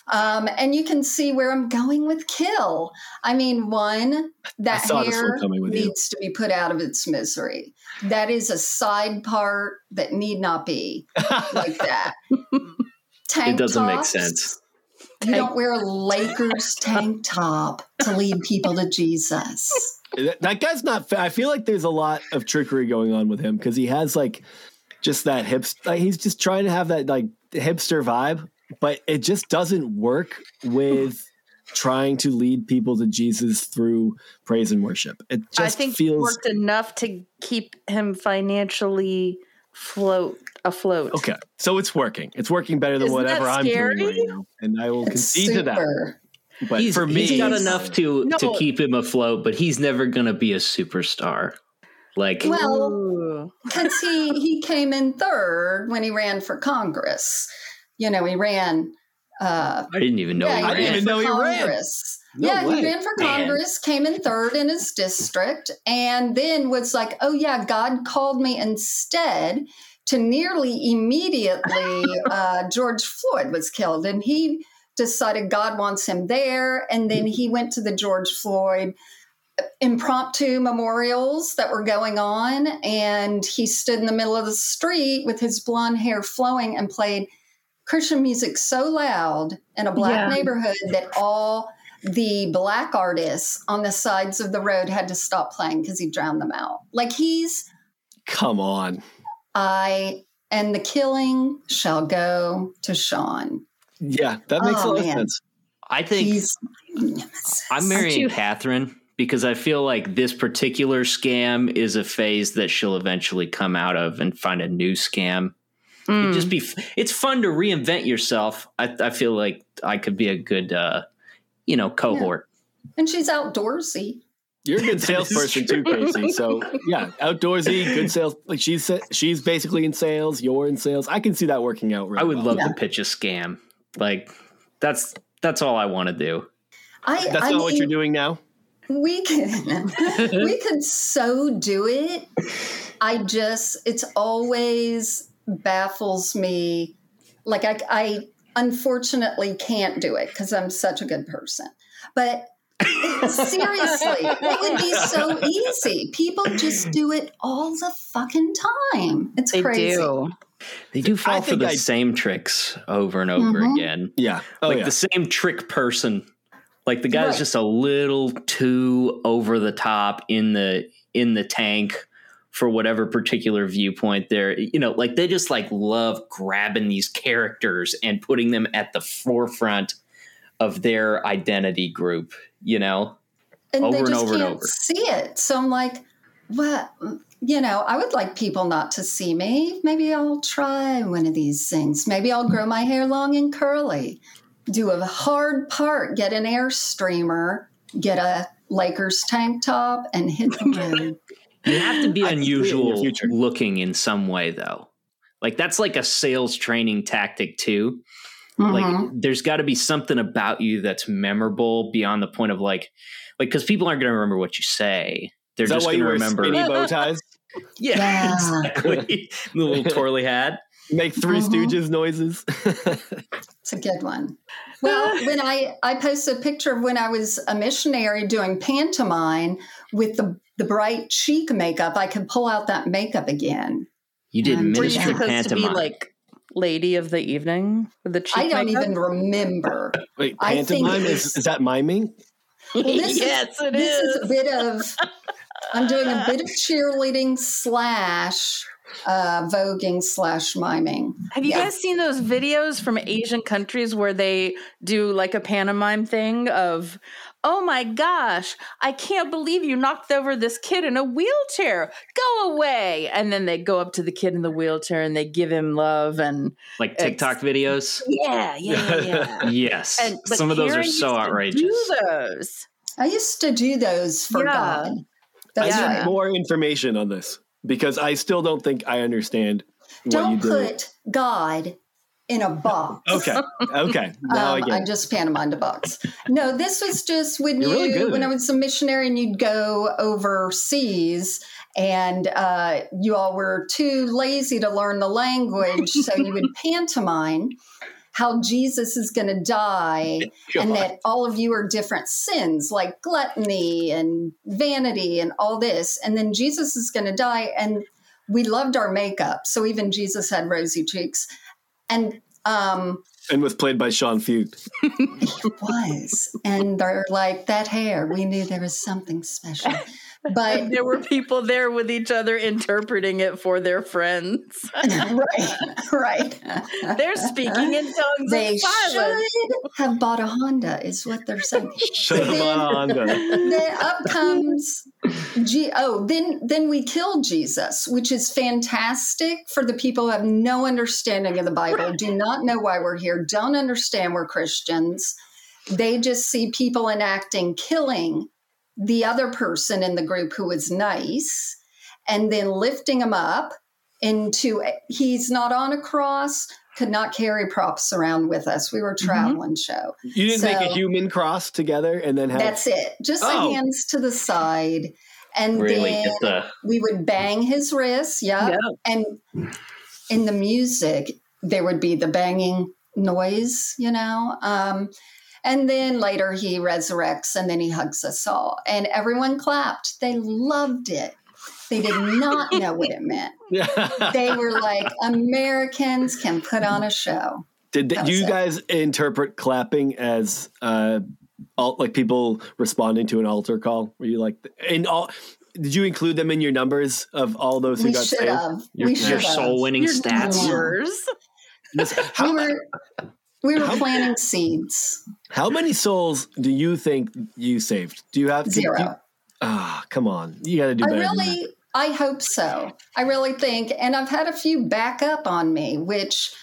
Um, and you can see where I'm going with kill. I mean, one, that hair needs to be put out of its misery. That is a side part that need not be like that. Tank it doesn't tops, make sense. You don't wear a Lakers tank top to lead people to Jesus. That guy's not. I feel like there's a lot of trickery going on with him because he has like just that hipster. He's just trying to have that like hipster vibe, but it just doesn't work with trying to lead people to Jesus through praise and worship. It just I think feels worked enough to keep him financially float afloat. Okay, so it's working. It's working better than Isn't whatever I'm doing right now, and I will it's concede super. to that. But he's, for me, he's got enough to no. to keep him afloat, but he's never going to be a superstar. Like, well, because he he came in third when he ran for Congress. You know, he ran. Uh, I didn't even know. Yeah, he I didn't even know Congress. he ran. No yeah, way. he ran for Congress, Man. came in third in his district, and then was like, "Oh yeah, God called me instead." To nearly immediately, uh, George Floyd was killed, and he decided God wants him there. And then he went to the George Floyd impromptu memorials that were going on. And he stood in the middle of the street with his blonde hair flowing and played Christian music so loud in a black yeah. neighborhood that all the black artists on the sides of the road had to stop playing because he drowned them out. Like he's. Come on. I. And the killing shall go to Sean. Yeah, that makes oh, a lot man. of sense. I think He's, I'm marrying Kathryn because I feel like this particular scam is a phase that she'll eventually come out of and find a new scam. Mm. just be it's fun to reinvent yourself. I, I feel like I could be a good uh, you know cohort. Yeah. And she's outdoorsy. You're a good salesperson too, Casey. So yeah, outdoorsy, good sales. Like she's she's basically in sales. You're in sales. I can see that working out. Really I would well. love yeah. to pitch a scam. Like that's that's all I want to do. I, that's I not mean, what you're doing now. We can we could so do it. I just it's always baffles me. Like I I unfortunately can't do it because I'm such a good person. But seriously, it would be so easy. People just do it all the fucking time. It's they crazy. Do. They do fall for the I, same tricks over and over mm-hmm. again. Yeah. Oh, like yeah. the same trick person. Like the guy's right. just a little too over the top in the in the tank for whatever particular viewpoint there. You know, like they just like love grabbing these characters and putting them at the forefront of their identity group, you know? And over and over and over. See it. So I'm like, what mm, you know, I would like people not to see me. Maybe I'll try one of these things. Maybe I'll grow my hair long and curly, do a hard part, get an Airstreamer, get a Lakers tank top, and hit the road. You have to be unusual looking in some way, though. Like that's like a sales training tactic too. Mm-hmm. Like there's got to be something about you that's memorable beyond the point of like, like because people aren't going to remember what you say. They're just going to remember skinny bow ties. Yeah, yeah. exactly. the little twirly hat. Make 3 mm-hmm. Stooges noises. it's a good one. Well, when I I posted a picture of when I was a missionary doing pantomime with the the bright cheek makeup, I can pull out that makeup again. You did and ministry Were you supposed pantomime. to be like lady of the evening with the cheek? I don't makeup? even remember. Wait, pantomime is, is that miming? Well, this yes, is, it this is. is a bit of I'm doing a bit of cheerleading slash uh, voguing slash miming. Have you yeah. guys seen those videos from Asian countries where they do like a pantomime thing of, oh my gosh, I can't believe you knocked over this kid in a wheelchair. Go away. And then they go up to the kid in the wheelchair and they give him love and like TikTok videos. Yeah, yeah, yeah. yes. And, Some of those are so outrageous. Do those. I used to do those for yeah. God. That's I need right. more information on this because I still don't think I understand. don't put God in a box. okay. Okay. Now um, I, I just pantomimed a box. No, this was just when You're you really when I was a missionary and you'd go overseas and uh, you all were too lazy to learn the language, so you would pantomime how Jesus is going to die and that all of you are different sins like gluttony and vanity and all this. And then Jesus is going to die. And we loved our makeup. So even Jesus had rosy cheeks. And, um, and was played by Sean Feucht. it was. And they're like, that hair, we knew there was something special. But there were people there with each other interpreting it for their friends. right, right. They're speaking in tongues. They should have bought a Honda, is what they're saying. Should have bought a Honda. Then up comes G. Oh, then then we kill Jesus, which is fantastic for the people who have no understanding of the Bible, do not know why we're here, don't understand we're Christians. They just see people enacting killing the other person in the group who was nice and then lifting him up into he's not on a cross could not carry props around with us we were mm-hmm. traveling mm-hmm. show you didn't so, make a human cross together and then have that's it just oh. the hands to the side and really then the... we would bang his wrists yeah. yeah and in the music there would be the banging noise you know um, and then later he resurrects and then he hugs us all. And everyone clapped. They loved it. They did not know what it meant. they were like, Americans can put on a show. Did the, you it. guys interpret clapping as uh, all, like people responding to an altar call? Were you like, in all, did you include them in your numbers of all those who we got saved? Have. Your, your soul winning stats. Numbers. we were we were planting seeds. How many souls do you think you saved? Do you have zero? Ah, oh, come on. You got to do better. I really, I hope so. I really think, and I've had a few back up on me, which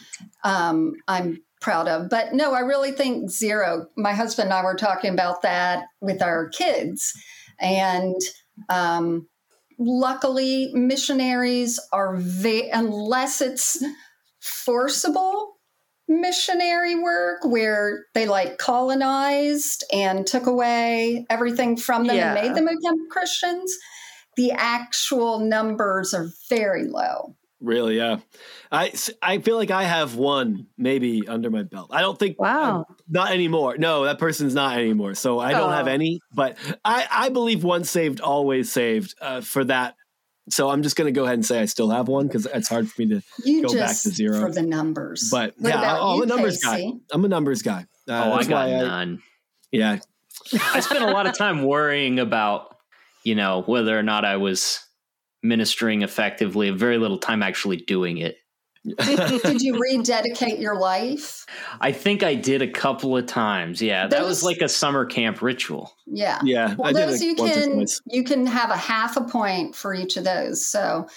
um, I'm proud of. But no, I really think zero. My husband and I were talking about that with our kids, and um, luckily, missionaries are very unless it's forcible missionary work where they like colonized and took away everything from them yeah. and made them become Christians, the actual numbers are very low. Really, yeah. I I feel like I have one maybe under my belt. I don't think wow, I'm, not anymore. No, that person's not anymore. So I don't oh. have any. But I I believe once saved, always saved. Uh, for that so I'm just going to go ahead and say I still have one because it's hard for me to you go back to zero for the numbers. But what yeah, I'm a numbers Casey? guy. I'm a numbers guy. Uh, oh, I got none. I, yeah, I spent a lot of time worrying about you know whether or not I was ministering effectively. Very little time actually doing it. Did you rededicate your life? I think I did a couple of times. Yeah, those, that was like a summer camp ritual. Yeah, yeah. Well, those you can you can have a half a point for each of those. So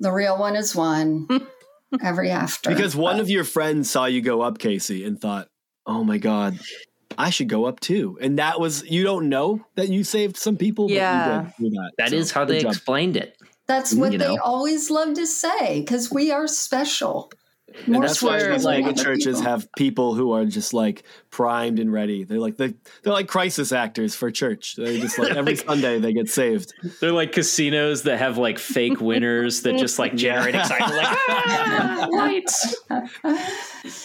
the real one is one every after. Because one but. of your friends saw you go up, Casey, and thought, "Oh my god." I should go up too. And that was you don't know that you saved some people, yeah. That, that so, is how they job. explained it. That's what you they always love to say because we are special. More and that's why like churches people. have people who are just like primed and ready. They're like they, they're like crisis actors for church. They just like every like, Sunday they get saved. They're like casinos that have like fake winners that just like generate excitement. Like ah, lights.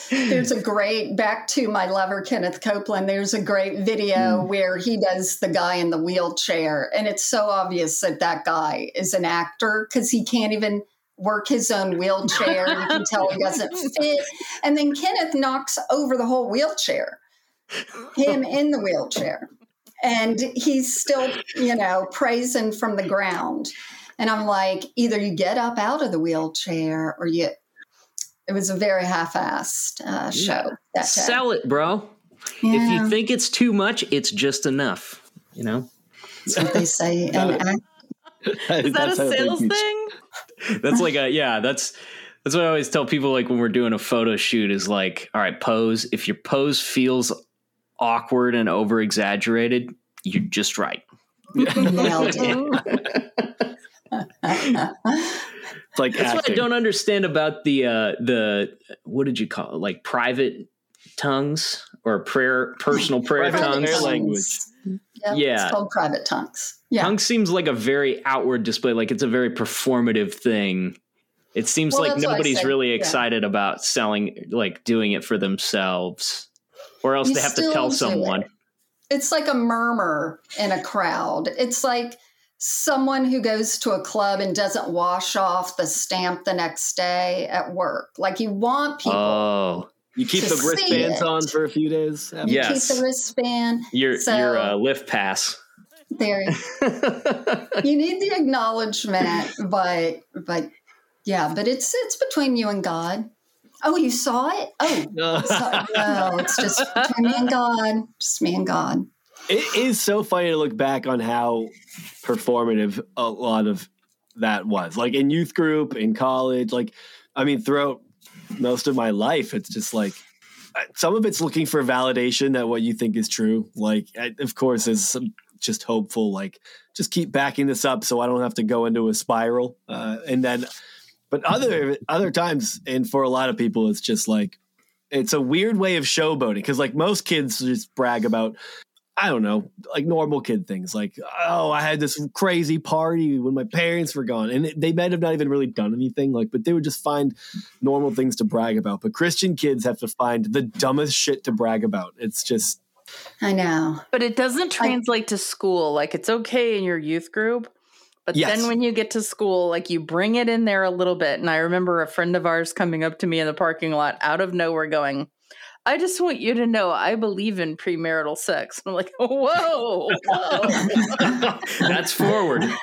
There's a great back to my lover Kenneth Copeland. There's a great video mm. where he does the guy in the wheelchair, and it's so obvious that that guy is an actor because he can't even work his own wheelchair. you can tell he doesn't fit. And then Kenneth knocks over the whole wheelchair, him in the wheelchair. And he's still, you know, praising from the ground. And I'm like, either you get up out of the wheelchair or you. It was a very half-assed uh, show. That Sell it, bro. Yeah. If you think it's too much, it's just enough. You know. That's what they say. and Is that a sales thing? that's like a yeah. That's that's what I always tell people. Like when we're doing a photo shoot, is like, all right, pose. If your pose feels awkward and over exaggerated, you're just right. Nailed it. it's like that's acting. what I don't understand about the uh the what did you call it? Like private tongues or prayer personal prayer tongues prayer language. Yep, yeah, it's called private tongues. Yeah. Tongue seems like a very outward display, like it's a very performative thing. It seems well, like nobody's really excited about selling, like doing it for themselves, or else you they have to tell someone. It. It's like a murmur in a crowd. It's like someone who goes to a club and doesn't wash off the stamp the next day at work. Like you want people. Oh. You keep the wristbands on for a few days. Yes. keep the wristband. Your so, your uh, lift pass. there. you need the acknowledgement, but but yeah, but it's it's between you and God. Oh, you saw it? Oh, no, it's just between me and God. Just me and God. It is so funny to look back on how performative a lot of that was. Like in youth group, in college, like I mean, throughout most of my life, it's just like some of it's looking for validation that what you think is true. Like, of course, is some just hopeful, like just keep backing this up so I don't have to go into a spiral. Uh, and then, but other other times, and for a lot of people, it's just like it's a weird way of showboating because like most kids just brag about I don't know, like normal kid things, like oh, I had this crazy party when my parents were gone, and they might have not even really done anything, like, but they would just find normal things to brag about. But Christian kids have to find the dumbest shit to brag about. It's just, I know, but it doesn't translate I, to school. Like it's okay in your youth group, but yes. then when you get to school, like you bring it in there a little bit. And I remember a friend of ours coming up to me in the parking lot out of nowhere, going I just want you to know I believe in premarital sex. I'm like, whoa, whoa. That's forward.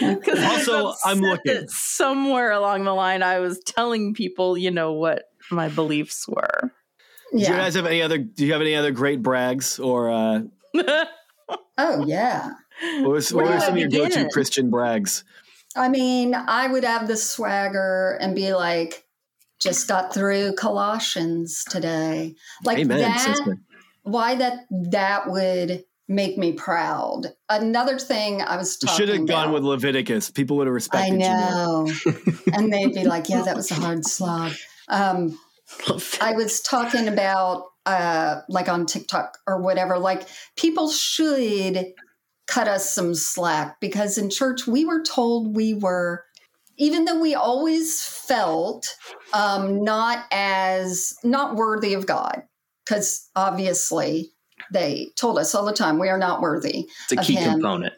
Because also, I'm looking somewhere along the line. I was telling people, you know, what my beliefs were. Yeah. Do you guys have any other? Do you have any other great brags or? uh Oh yeah. What, was, what are some of your go-to Christian brags? I mean, I would have the swagger and be like, just got through Colossians today. Like Amen, that, sister. why that that would make me proud. Another thing I was talking should have gone with Leviticus. People would have respected I know. and they'd be like, yeah, that was a hard slog. Um, I was talking about uh, like on TikTok or whatever, like people should cut us some slack because in church we were told we were even though we always felt um, not as not worthy of God, because obviously they told us all the time we are not worthy. It's a key him. component.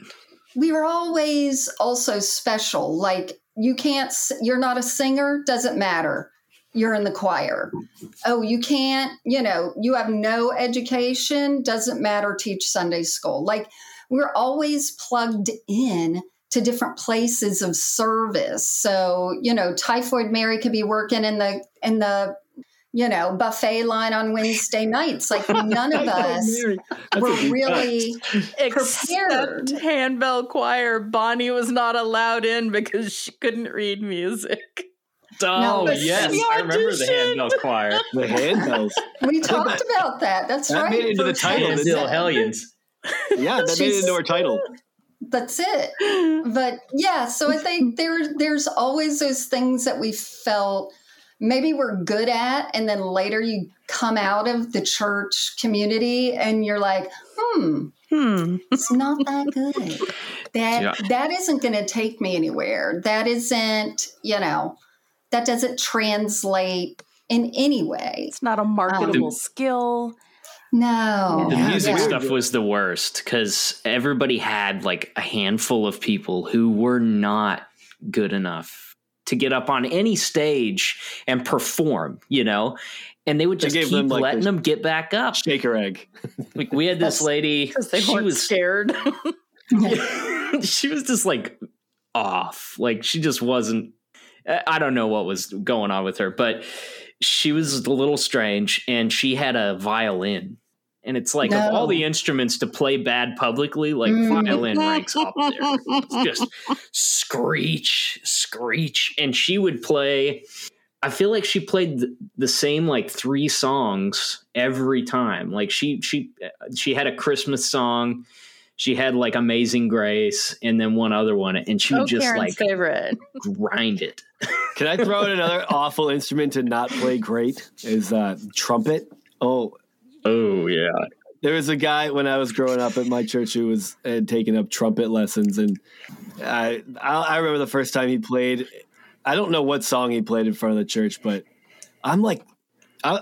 We were always also special. Like you can't, you're not a singer, doesn't matter. You're in the choir. Oh, you can't, you know, you have no education, doesn't matter, teach Sunday school. Like we're always plugged in to different places of service. So, you know, Typhoid Mary could be working in the in the you know buffet line on Wednesday nights. Like none of us were really prepared. Handbell choir. Bonnie was not allowed in because she couldn't read music. Oh no, yes, I remember the handbell choir. The handbells. We talked about that. That's that right. Made it into the title. Still Hellions. Yeah, that made it into our title that's it. But yeah, so I think there there's always those things that we felt maybe we're good at, and then later you come out of the church community and you're like, hmm, hmm. it's not that good. That yeah. that isn't going to take me anywhere. That isn't, you know, that doesn't translate in any way. It's not a marketable um, skill. No. The music yeah. stuff was the worst because everybody had like a handful of people who were not good enough to get up on any stage and perform, you know? And they would just keep them, like, letting them get back up. Shaker egg. like we had this lady. Because they she was scared. she was just like off. Like she just wasn't. I don't know what was going on with her, but she was a little strange and she had a violin and it's like no. of all the instruments to play bad publicly, like mm. violin ranks up there. It's just screech, screech. And she would play, I feel like she played the, the same like three songs every time. Like she she she had a Christmas song, she had like Amazing Grace, and then one other one, and she would oh, just Karen's like favorite. grind it. Can I throw in another awful instrument to not play great? Is uh, trumpet. Oh, Oh yeah. There was a guy when I was growing up at my church who was had taken up trumpet lessons, and I I remember the first time he played. I don't know what song he played in front of the church, but I'm like, I,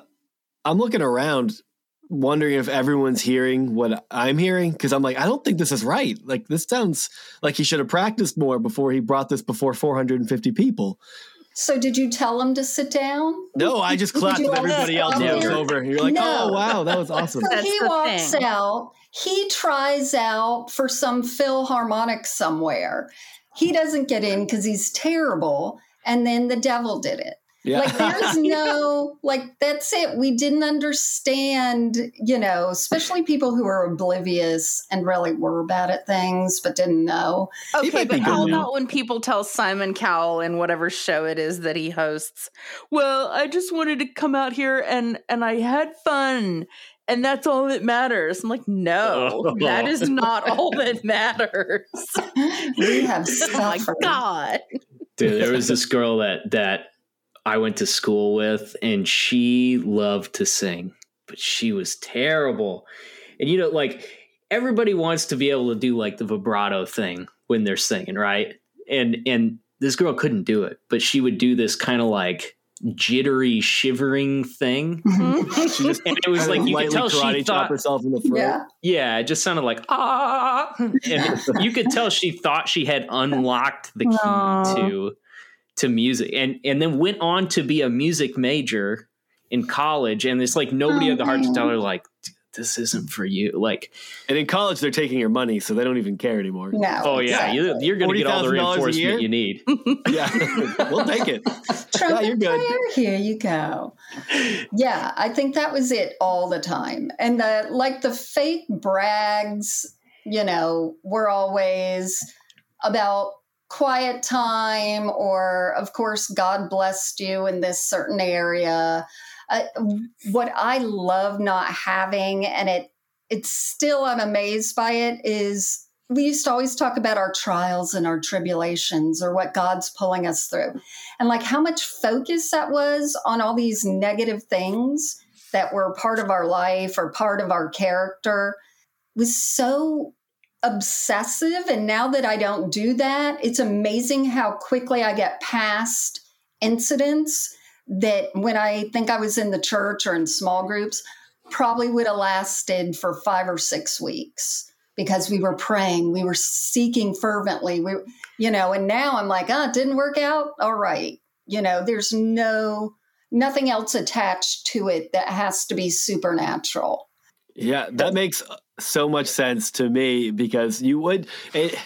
I'm looking around, wondering if everyone's hearing what I'm hearing because I'm like, I don't think this is right. Like this sounds like he should have practiced more before he brought this before 450 people. So did you tell him to sit down? No, I just clapped and everybody else He was over. You're like, no. oh wow, that was awesome. So he walks thing. out. he tries out for some Philharmonic somewhere. He doesn't get in because he's terrible. And then the devil did it. Yeah. Like there's no like that's it. We didn't understand, you know, especially people who are oblivious and really were bad at things but didn't know. Okay, but how about when people tell Simon Cowell in whatever show it is that he hosts, "Well, I just wanted to come out here and and I had fun." And that's all that matters. I'm like, no, that is not all that matters. we have suffered. Oh my God. Dude, there was this girl that that I went to school with, and she loved to sing, but she was terrible. And you know, like everybody wants to be able to do like the vibrato thing when they're singing, right? And and this girl couldn't do it, but she would do this kind of like jittery, shivering thing. Mm-hmm. Just, and it was like you could tell she thought herself in the throat. Yeah. yeah, it just sounded like ah, and you could tell she thought she had unlocked the key Aww. to to music and and then went on to be a music major in college and it's like nobody oh, had the heart to tell her like this isn't for you like and in college they're taking your money so they don't even care anymore. No. Oh yeah exactly. you, are gonna get all the reinforcement you need. Yeah. We'll take it. Yeah, you're good. here you go. Yeah i think that was it all the time. And the like the fake brags you know were always about quiet time or of course god blessed you in this certain area. Uh, what i love not having and it it's still i'm amazed by it is we used to always talk about our trials and our tribulations or what god's pulling us through. And like how much focus that was on all these negative things that were part of our life or part of our character was so obsessive. And now that I don't do that, it's amazing how quickly I get past incidents that when I think I was in the church or in small groups, probably would have lasted for five or six weeks because we were praying, we were seeking fervently. We, you know, and now I'm like, oh, it didn't work out. All right. You know, there's no nothing else attached to it that has to be supernatural. Yeah, that makes so much sense to me because you would it,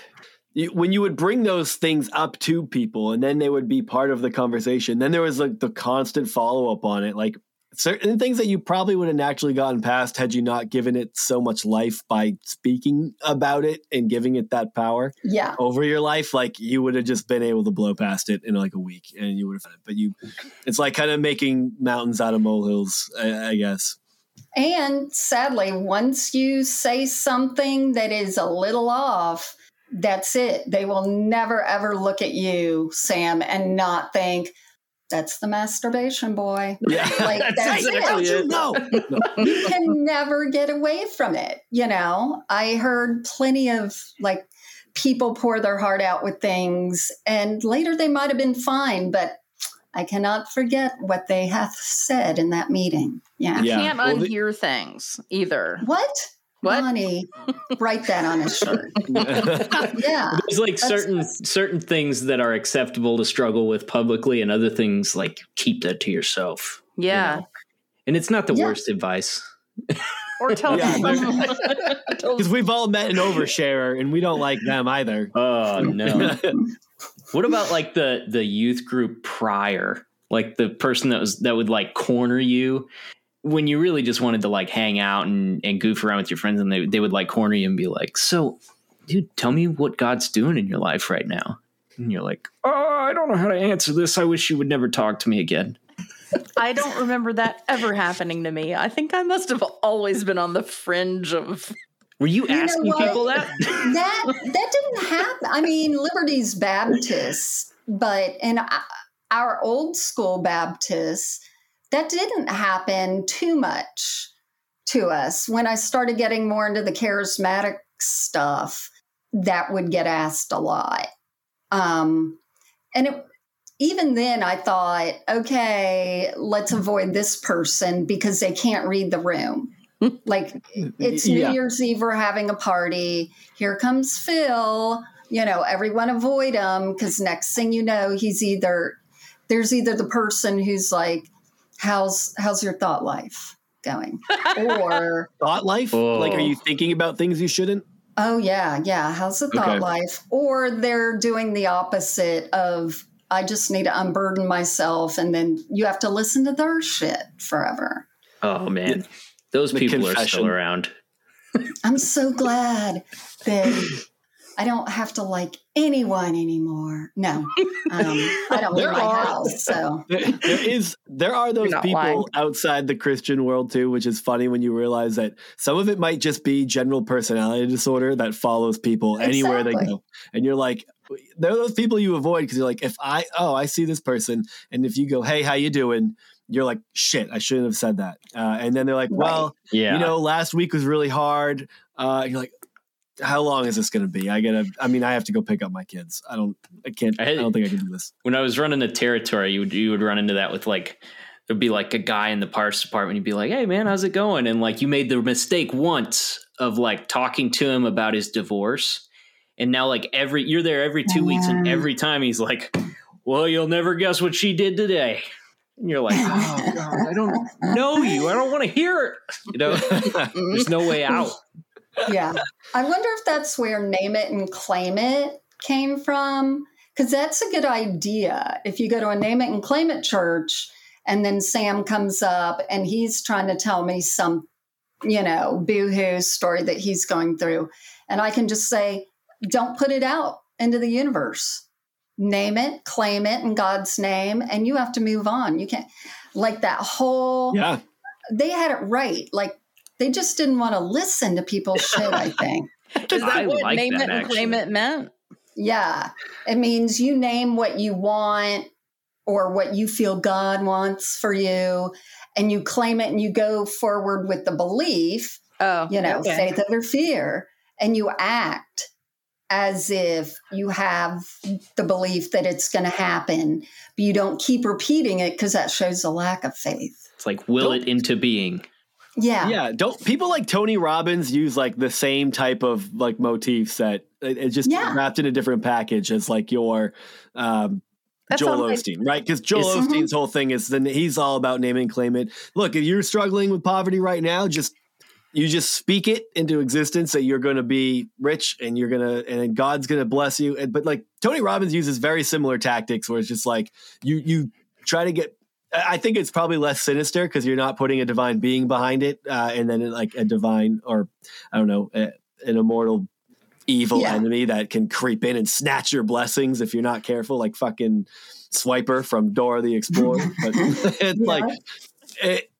you, when you would bring those things up to people and then they would be part of the conversation then there was like the constant follow-up on it. Like certain things that you probably would have naturally gotten past had you not given it so much life by speaking about it and giving it that power yeah. over your life. Like you would have just been able to blow past it in like a week and you would have but you it's like kind of making mountains out of molehills I, I guess and sadly, once you say something that is a little off, that's it. They will never ever look at you, Sam, and not think, that's the masturbation boy. Yeah, like that's, exactly it. You know, you can never get away from it. You know, I heard plenty of like people pour their heart out with things, and later they might have been fine, but I cannot forget what they hath said in that meeting. Yeah. You can't well, unhear the- things either. What? What? Money. Write that on a shirt. yeah. There's like certain certain things that are acceptable to struggle with publicly and other things like keep that to yourself. Yeah. You know? And it's not the yeah. worst advice. or tell yeah, Because we've all met an oversharer and we don't like them either. Oh no. What about like the the youth group prior, like the person that was that would like corner you when you really just wanted to like hang out and, and goof around with your friends, and they they would like corner you and be like, "So, dude, tell me what God's doing in your life right now." And you're like, "Oh, I don't know how to answer this. I wish you would never talk to me again." I don't remember that ever happening to me. I think I must have always been on the fringe of were you, you asking people that? that that didn't happen. I mean, Liberty's Baptist, but in our old school Baptists, that didn't happen too much to us. When I started getting more into the charismatic stuff, that would get asked a lot. Um, and it, even then, I thought, okay, let's avoid this person because they can't read the room like it's New yeah. Year's Eve, we're having a party. Here comes Phil. You know, everyone avoid him because next thing you know, he's either there's either the person who's like, "How's how's your thought life?" going. Or thought life? Oh. Like, are you thinking about things you shouldn't? Oh, yeah. Yeah. How's the thought okay. life? Or they're doing the opposite of, I just need to unburden myself. And then you have to listen to their shit forever. Oh, man. Those the people confession. are still around. I'm so glad that I don't have to like anyone anymore. No, um, I don't leave my are, house. So there, there is there are those people lying. outside the Christian world too, which is funny when you realize that some of it might just be general personality disorder that follows people exactly. anywhere they go, and you're like. There are those people you avoid because you're like, if I oh I see this person, and if you go, hey, how you doing? You're like, shit, I shouldn't have said that. Uh, and then they're like, well, right. yeah, you know, last week was really hard. Uh, you're like, how long is this going to be? I gotta. I mean, I have to go pick up my kids. I don't. I can't. I, I don't think I can do this. When I was running the territory, you would you would run into that with like there'd be like a guy in the parts department. You'd be like, "Hey, man, how's it going?" And like you made the mistake once of like talking to him about his divorce, and now like every you're there every two weeks, and every time he's like, "Well, you'll never guess what she did today." And you're like, oh God, I don't know you. I don't want to hear it. You know, mm-hmm. there's no way out yeah. I wonder if that's where name it and claim it came from. Because that's a good idea. If you go to a name it and claim it church, and then Sam comes up and he's trying to tell me some, you know, boohoo story that he's going through. And I can just say, don't put it out into the universe. Name it, claim it in God's name, and you have to move on. You can't, like that whole, yeah. They had it right. Like they just didn't want to listen to people's shit, I think. Is that I what like name that, it and actually. claim it meant? Yeah. It means you name what you want or what you feel God wants for you, and you claim it and you go forward with the belief, oh, you know, okay. faith over fear, and you act as if you have the belief that it's going to happen, but you don't keep repeating it because that shows a lack of faith. It's like will don't, it into being. Yeah. Yeah. Don't people like Tony Robbins use like the same type of like motifs that it's just yeah. wrapped in a different package as like your um Joel Osteen, like, right? Because Joel Osteen's mm-hmm. whole thing is then he's all about name and claim it. Look, if you're struggling with poverty right now, just you just speak it into existence that you're going to be rich and you're going to and God's going to bless you. And, but like Tony Robbins uses very similar tactics where it's just like you you try to get I think it's probably less sinister because you're not putting a divine being behind it, uh, and then like a divine or I don't know, a, an immortal evil yeah. enemy that can creep in and snatch your blessings if you're not careful, like fucking Swiper from Dora the Explorer. but it's yeah. like, it,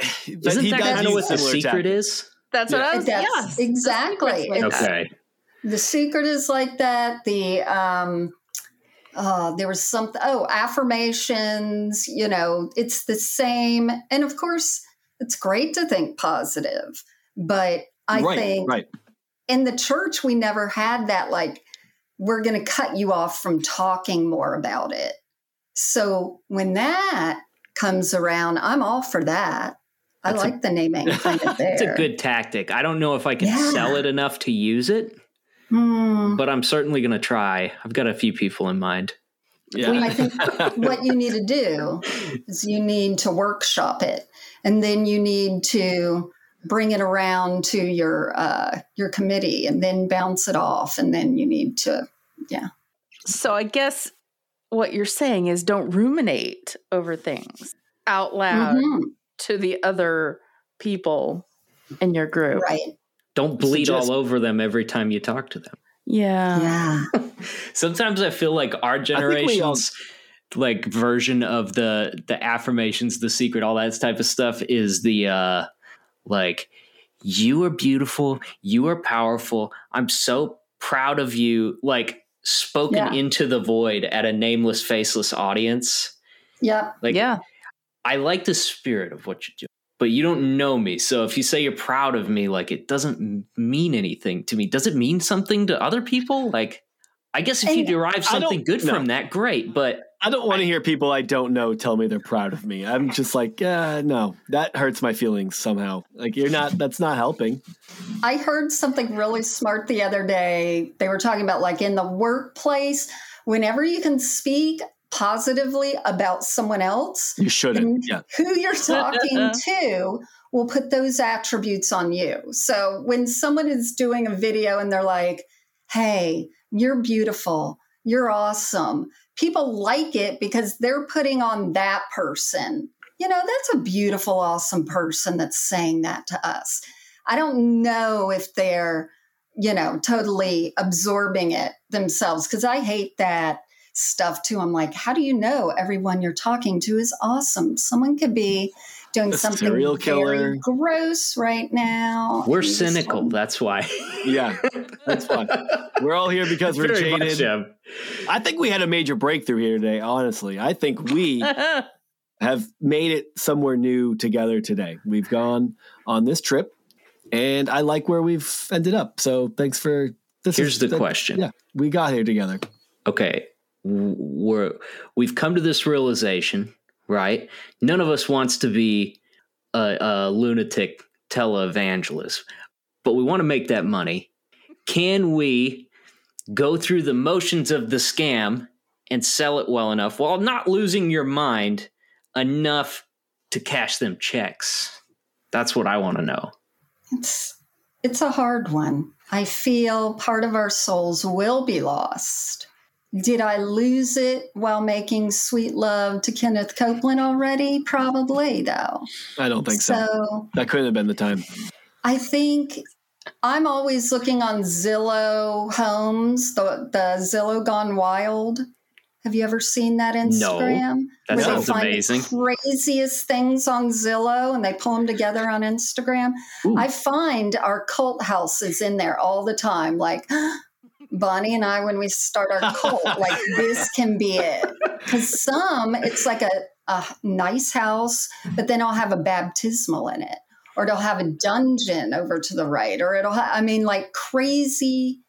isn't that kind of what the secret is? That's yeah. what I was. Yes, exactly. okay. The secret is like that. The um, uh, there was something, oh, affirmations, you know, it's the same. And of course, it's great to think positive, but I right, think right. in the church, we never had that, like, we're going to cut you off from talking more about it. So when that comes around, I'm all for that. I that's like a, the naming kind of there. It's a good tactic. I don't know if I can yeah. sell it enough to use it. Hmm. But I'm certainly going to try. I've got a few people in mind. Yeah. I think what you need to do is you need to workshop it, and then you need to bring it around to your uh, your committee, and then bounce it off, and then you need to, yeah. So I guess what you're saying is don't ruminate over things out loud mm-hmm. To the other people in your group. Right. Don't bleed all over them every time you talk to them. Yeah. Yeah. Sometimes I feel like our generation's like version of the the affirmations, the secret, all that type of stuff is the uh like you are beautiful, you are powerful. I'm so proud of you like spoken yeah. into the void at a nameless faceless audience. Yeah. Like yeah. I like the spirit of what you're doing but you don't know me. So if you say you're proud of me, like it doesn't mean anything to me. Does it mean something to other people? Like, I guess if and you derive something good no. from that, great. But I don't want to hear people I don't know tell me they're proud of me. I'm just like, yeah, no, that hurts my feelings somehow. Like you're not, that's not helping. I heard something really smart the other day. They were talking about like in the workplace, whenever you can speak positively about someone else, you shouldn't. Yeah. Who you're talking to will put those attributes on you. So when someone is doing a video and they're like, hey, you're beautiful, you're awesome, people like it because they're putting on that person. You know, that's a beautiful, awesome person that's saying that to us. I don't know if they're, you know, totally absorbing it themselves because I hate that stuff too. I'm like, how do you know everyone you're talking to is awesome? Someone could be doing a something serial killer. gross right now. We're cynical. That's why. yeah, that's fine. We're all here because we're Very jaded. Much, I think we had a major breakthrough here today. Honestly, I think we have made it somewhere new together today. We've gone on this trip, and I like where we've ended up. So thanks for this. Here's is, the question. Yeah, we got here together. Okay, we're we've come to this realization right? None of us wants to be a, a lunatic televangelist, but we want to make that money. Can we go through the motions of the scam and sell it well enough while not losing your mind enough to cash them checks? That's what I want to know. It's it's a hard one. I feel part of our souls will be lost. Did I lose it while making Sweet Love to Kenneth Copeland already? Probably, though. I don't think so. so. That couldn't have been the time. I think I'm always looking on Zillow Homes, the, the Zillow Gone Wild. Have you ever seen that Instagram? No, that where sounds amazing. Craziest things on Zillow and they pull them together on Instagram. Ooh. I find our cult houses in there all the time. Like, Bonnie and I when we start our cult. like this can be it. Because some, it's like a, a nice house, but then I'll have a baptismal in it, or it'll have a dungeon over to the right, or it'll. Ha- I mean, like crazy.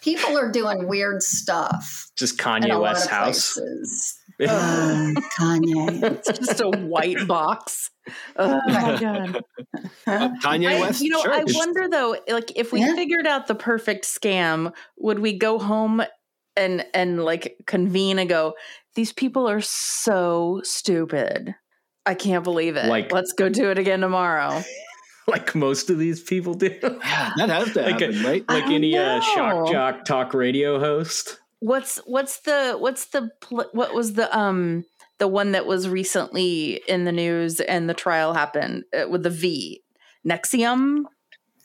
People are doing weird stuff. Just Kanye West's house. Oh, Kanye. It's just a white box. Oh my god. Kanye West. I, you know, Church. I wonder though, like if we yeah. figured out the perfect scam, would we go home and and like convene and go, these people are so stupid. I can't believe it. Like, let's go do it again tomorrow. like most of these people do. Yeah, that has to like happen, a, right? Like any uh, shock jock talk radio host. What's what's the what's the what was the um the one that was recently in the news and the trial happened uh, with the V NXIVM?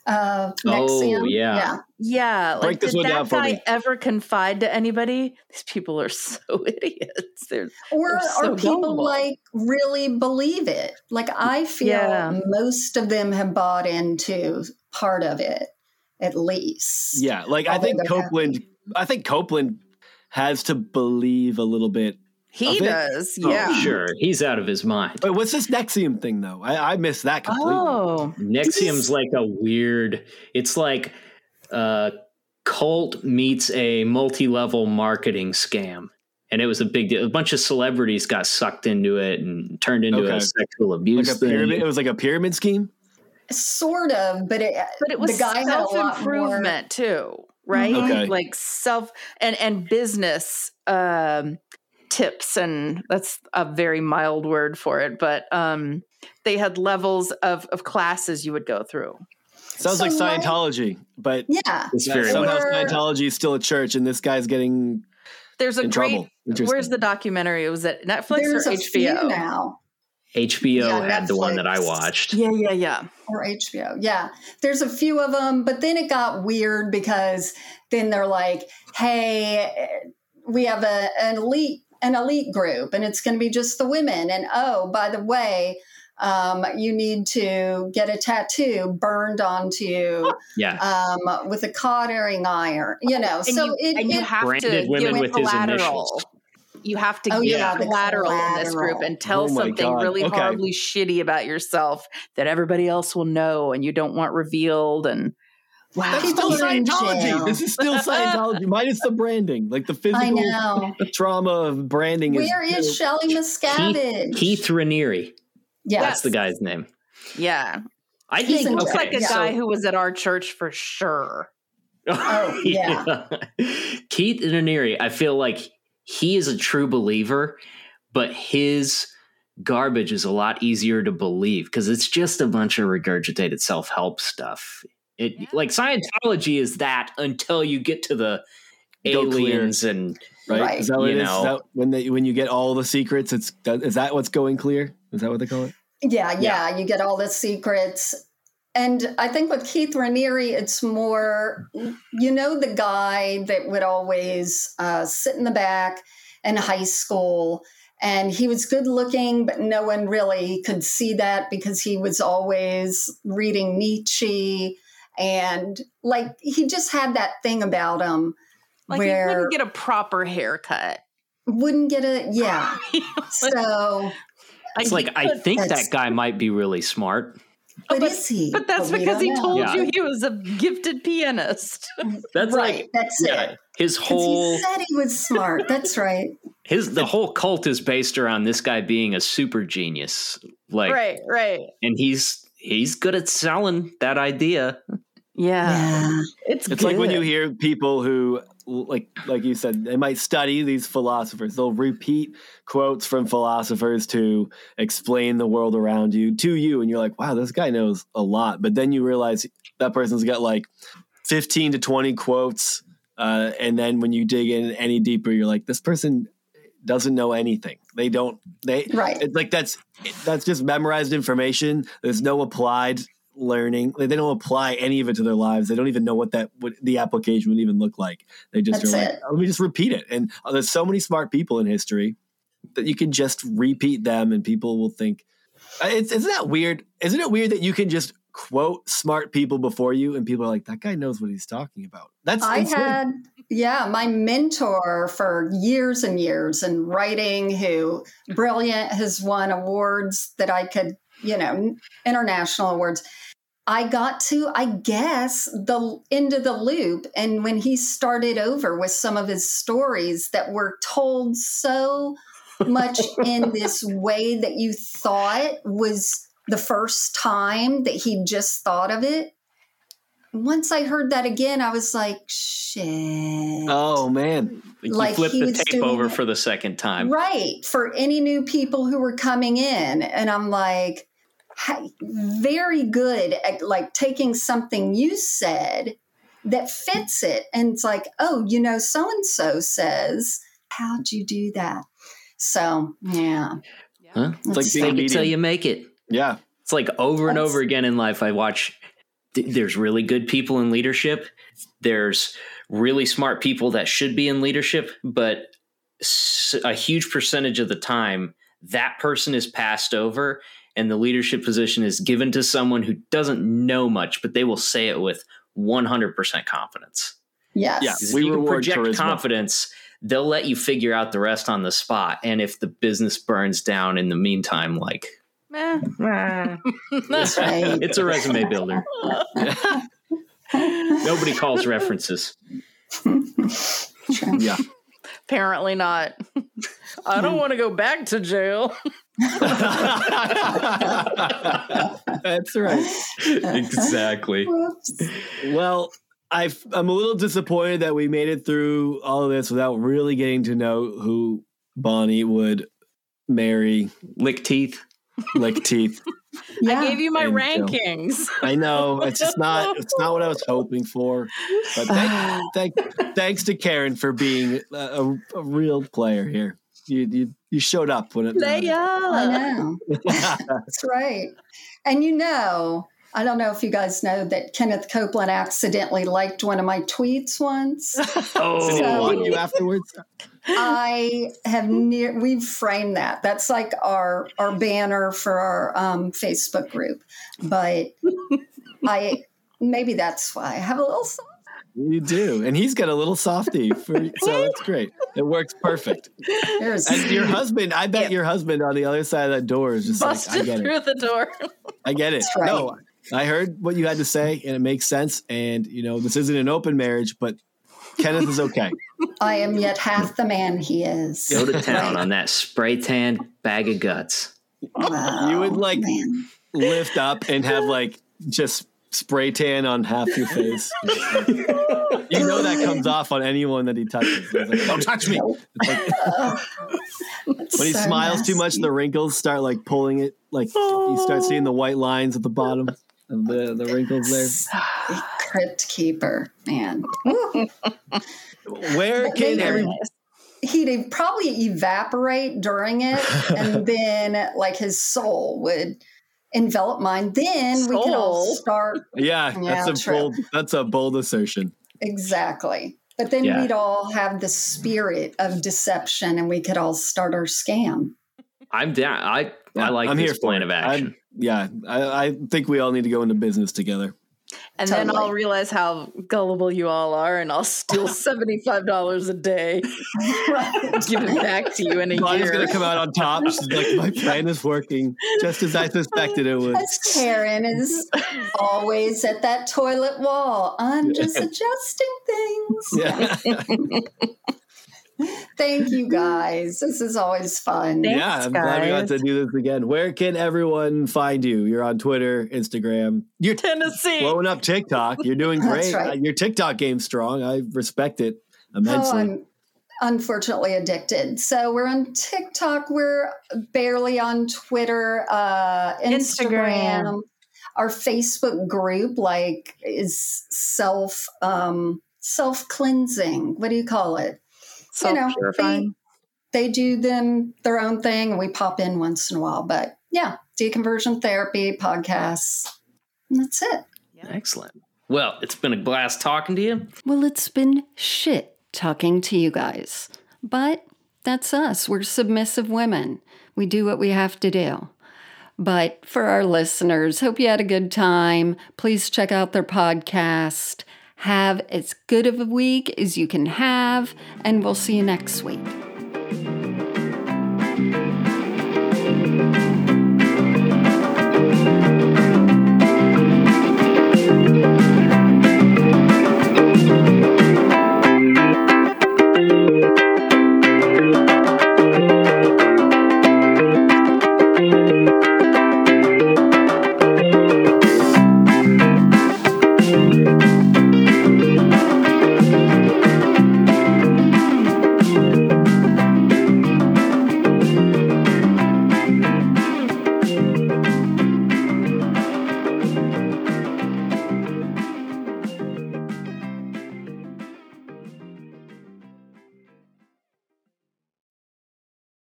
Uh, NXIVM. Oh yeah, yeah. yeah. Like, did that guy ever confide to anybody? These people are so idiots. They're or they're so or people gullible. like really believe it. Like I feel yeah. most of them have bought into part of it, at least. Yeah, like I think Copeland. Happy. I think Copeland has to believe a little bit. He does, oh, yeah. Sure, he's out of his mind. But what's this NXIVM thing though? I, I missed that completely. Oh, NXIVM's like a weird. It's like uh, cult meets a multi-level marketing scam, and it was a big deal. A bunch of celebrities got sucked into it and turned into okay. a sexual abuse. Like a pyramid. It was like a pyramid scheme. Sort of, but it but it was the guy self improvement too right? Okay. Like self and and business um, tips, and that's a very mild word for it, but um, they had levels of of classes you would go through. Sounds so like Scientology, but yeah, it's somehow Scientology is still a church, and this guy's getting. There's a great. Where's the documentary? Was it Netflix There's or HBO now? HBO yeah, had Netflix. the one that I watched. Yeah, yeah, yeah. Or HBO. Yeah. There's a few of them, but then it got weird because then they're like, hey, we have a, an elite an elite group and it's going to be just the women and oh by the way um, you need to get a tattoo burned onto you yeah. um, with a cottering iron you know and so you, it, and you it, have to women with collateral. his initials you have to oh, give yeah, collateral, collateral, in this group and tell oh something God. really okay. horribly shitty about yourself that everybody else will know and you don't want revealed and Wow. That's still Scientology. This is still Scientology, minus the branding, like the physical trauma of branding. Where is, is Shelley Miscavige? Keith, Keith Raniere. Yes. That's the guy's name. Yeah. I He's think looks okay, like a so, guy who was at our church for sure. Oh, yeah. yeah. Keith Raniere, I feel like he is a true believer, but his garbage is a lot easier to believe because it's just a bunch of regurgitated self help stuff. It yeah. like Scientology is that until you get to the aliens and right. right. Is that what it is? is that when they when you get all the secrets? It's is that what's going clear? Is that what they call it? Yeah, yeah. yeah. You get all the secrets. And I think with Keith Raniere, it's more, you know, the guy that would always uh, sit in the back in high school and he was good looking, but no one really could see that because he was always reading Nietzsche. And like he just had that thing about him like where he wouldn't get a proper haircut. Wouldn't get a, yeah. so it's like, I think that guy might be really smart. But, but, is he? But that's but because he know. told yeah. you he was a gifted pianist. That's right. Like, that's yeah, it. His whole he said he was smart. That's right. His the whole cult is based around this guy being a super genius. Like right, right. And he's he's good at selling that idea. Yeah. yeah. It's it's good. like when you hear people who like like you said they might study these philosophers. They'll repeat quotes from philosophers to explain the world around you to you and you're like wow this guy knows a lot. But then you realize that person's got like 15 to 20 quotes uh, and then when you dig in any deeper you're like this person doesn't know anything. They don't they right. it's like that's that's just memorized information. There's no applied learning. Like they don't apply any of it to their lives. They don't even know what that what the application would even look like. They just That's are like, let me just repeat it. And uh, there's so many smart people in history that you can just repeat them, and people will think. Uh, it's, isn't that weird? Isn't it weird that you can just quote smart people before you, and people are like, that guy knows what he's talking about. That's I insane. had yeah, my mentor for years and years in writing, who brilliant, has won awards that I could, you know, international awards. I got to, I guess, the end of the loop. And when he started over with some of his stories that were told so much in this way that you thought was the first time that he just thought of it. Once I heard that again, I was like, shit. Oh, man. Like you flipped the tape over for the second time. Right. For any new people who were coming in. And I'm like, very good at like taking something you said that fits it. And it's like, oh, you know, so and so says, how'd you do that? So, yeah. Huh? It's like being until you make it. Yeah. It's like over and over again in life. I watch, there's really good people in leadership. There's really smart people that should be in leadership, but a huge percentage of the time, that person is passed over and the leadership position is given to someone who doesn't know much, but they will say it with 100% confidence. Yes. Yeah. We you project charisma. confidence. They'll let you figure out the rest on the spot. And if the business burns down in the meantime, like, eh. That's right. it's a resume builder. Nobody calls references. yeah. Apparently not. I don't want to go back to jail. That's right. Exactly. Well, i am a little disappointed that we made it through all of this without really getting to know who Bonnie would marry. Lick teeth. Lick teeth. Yeah. I gave you my and rankings. So, I know it's just not it's not what I was hoping for. But thank, thank, thanks to Karen for being a, a real player here you you, you showed up when it Playa. I know. That's right. And you know, I don't know if you guys know that Kenneth Copeland accidentally liked one of my tweets once. oh, so you afterwards? I have near we've framed that. That's like our our banner for our um, Facebook group. But I maybe that's why I have a little you do, and he's got a little softy, for, so that's great. It works perfect. There's, and your husband, I bet yeah. your husband on the other side of that door is just busted like, I get through it. the door. I get it. Right. No, I heard what you had to say, and it makes sense. And you know, this isn't an open marriage, but Kenneth is okay. I am yet half the man he is. Go to town on that spray tan bag of guts. Wow, you would like man. lift up and have like just spray tan on half your face. you know that comes off on anyone that he touches. Like, Don't touch me. Like, when he so smiles nasty. too much, the wrinkles start like pulling it. Like you start seeing the white lines at the bottom of the, the wrinkles there. Crypt keeper, man. Where can every he'd probably evaporate during it and then like his soul would envelop mine then soul. we could all start yeah, yeah that's a true. bold that's a bold assertion. Exactly. But then yeah. we'd all have the spirit of deception and we could all start our scam. I'm down. I yeah, i like I'm this plan of action. I'm, yeah I, I think we all need to go into business together and totally. then I'll realize how gullible you all are, and I'll steal seventy five dollars a day, give it back to you in a Bonnie's year. gonna come out on top. She's like, "My plan is working, just as I suspected it would." As Karen is always at that toilet wall. I'm just adjusting things. Yeah. Thank you guys. This is always fun. Thanks, yeah, I'm guys. glad we got to do this again. Where can everyone find you? You're on Twitter, Instagram. You're Tennessee. Blowing up TikTok. You're doing great. Right. Uh, your TikTok game's strong. I respect it immensely. Oh, I'm unfortunately addicted. So we're on TikTok. We're barely on Twitter, uh, Instagram. Instagram. Our Facebook group, like, is self um, self cleansing. What do you call it? You know, they, they do them their own thing and we pop in once in a while. But yeah, deconversion therapy, podcasts. that's it. Yeah. Excellent. Well, it's been a blast talking to you. Well, it's been shit talking to you guys. But that's us. We're submissive women. We do what we have to do. But for our listeners, hope you had a good time. Please check out their podcast have as good of a week as you can have, and we'll see you next week.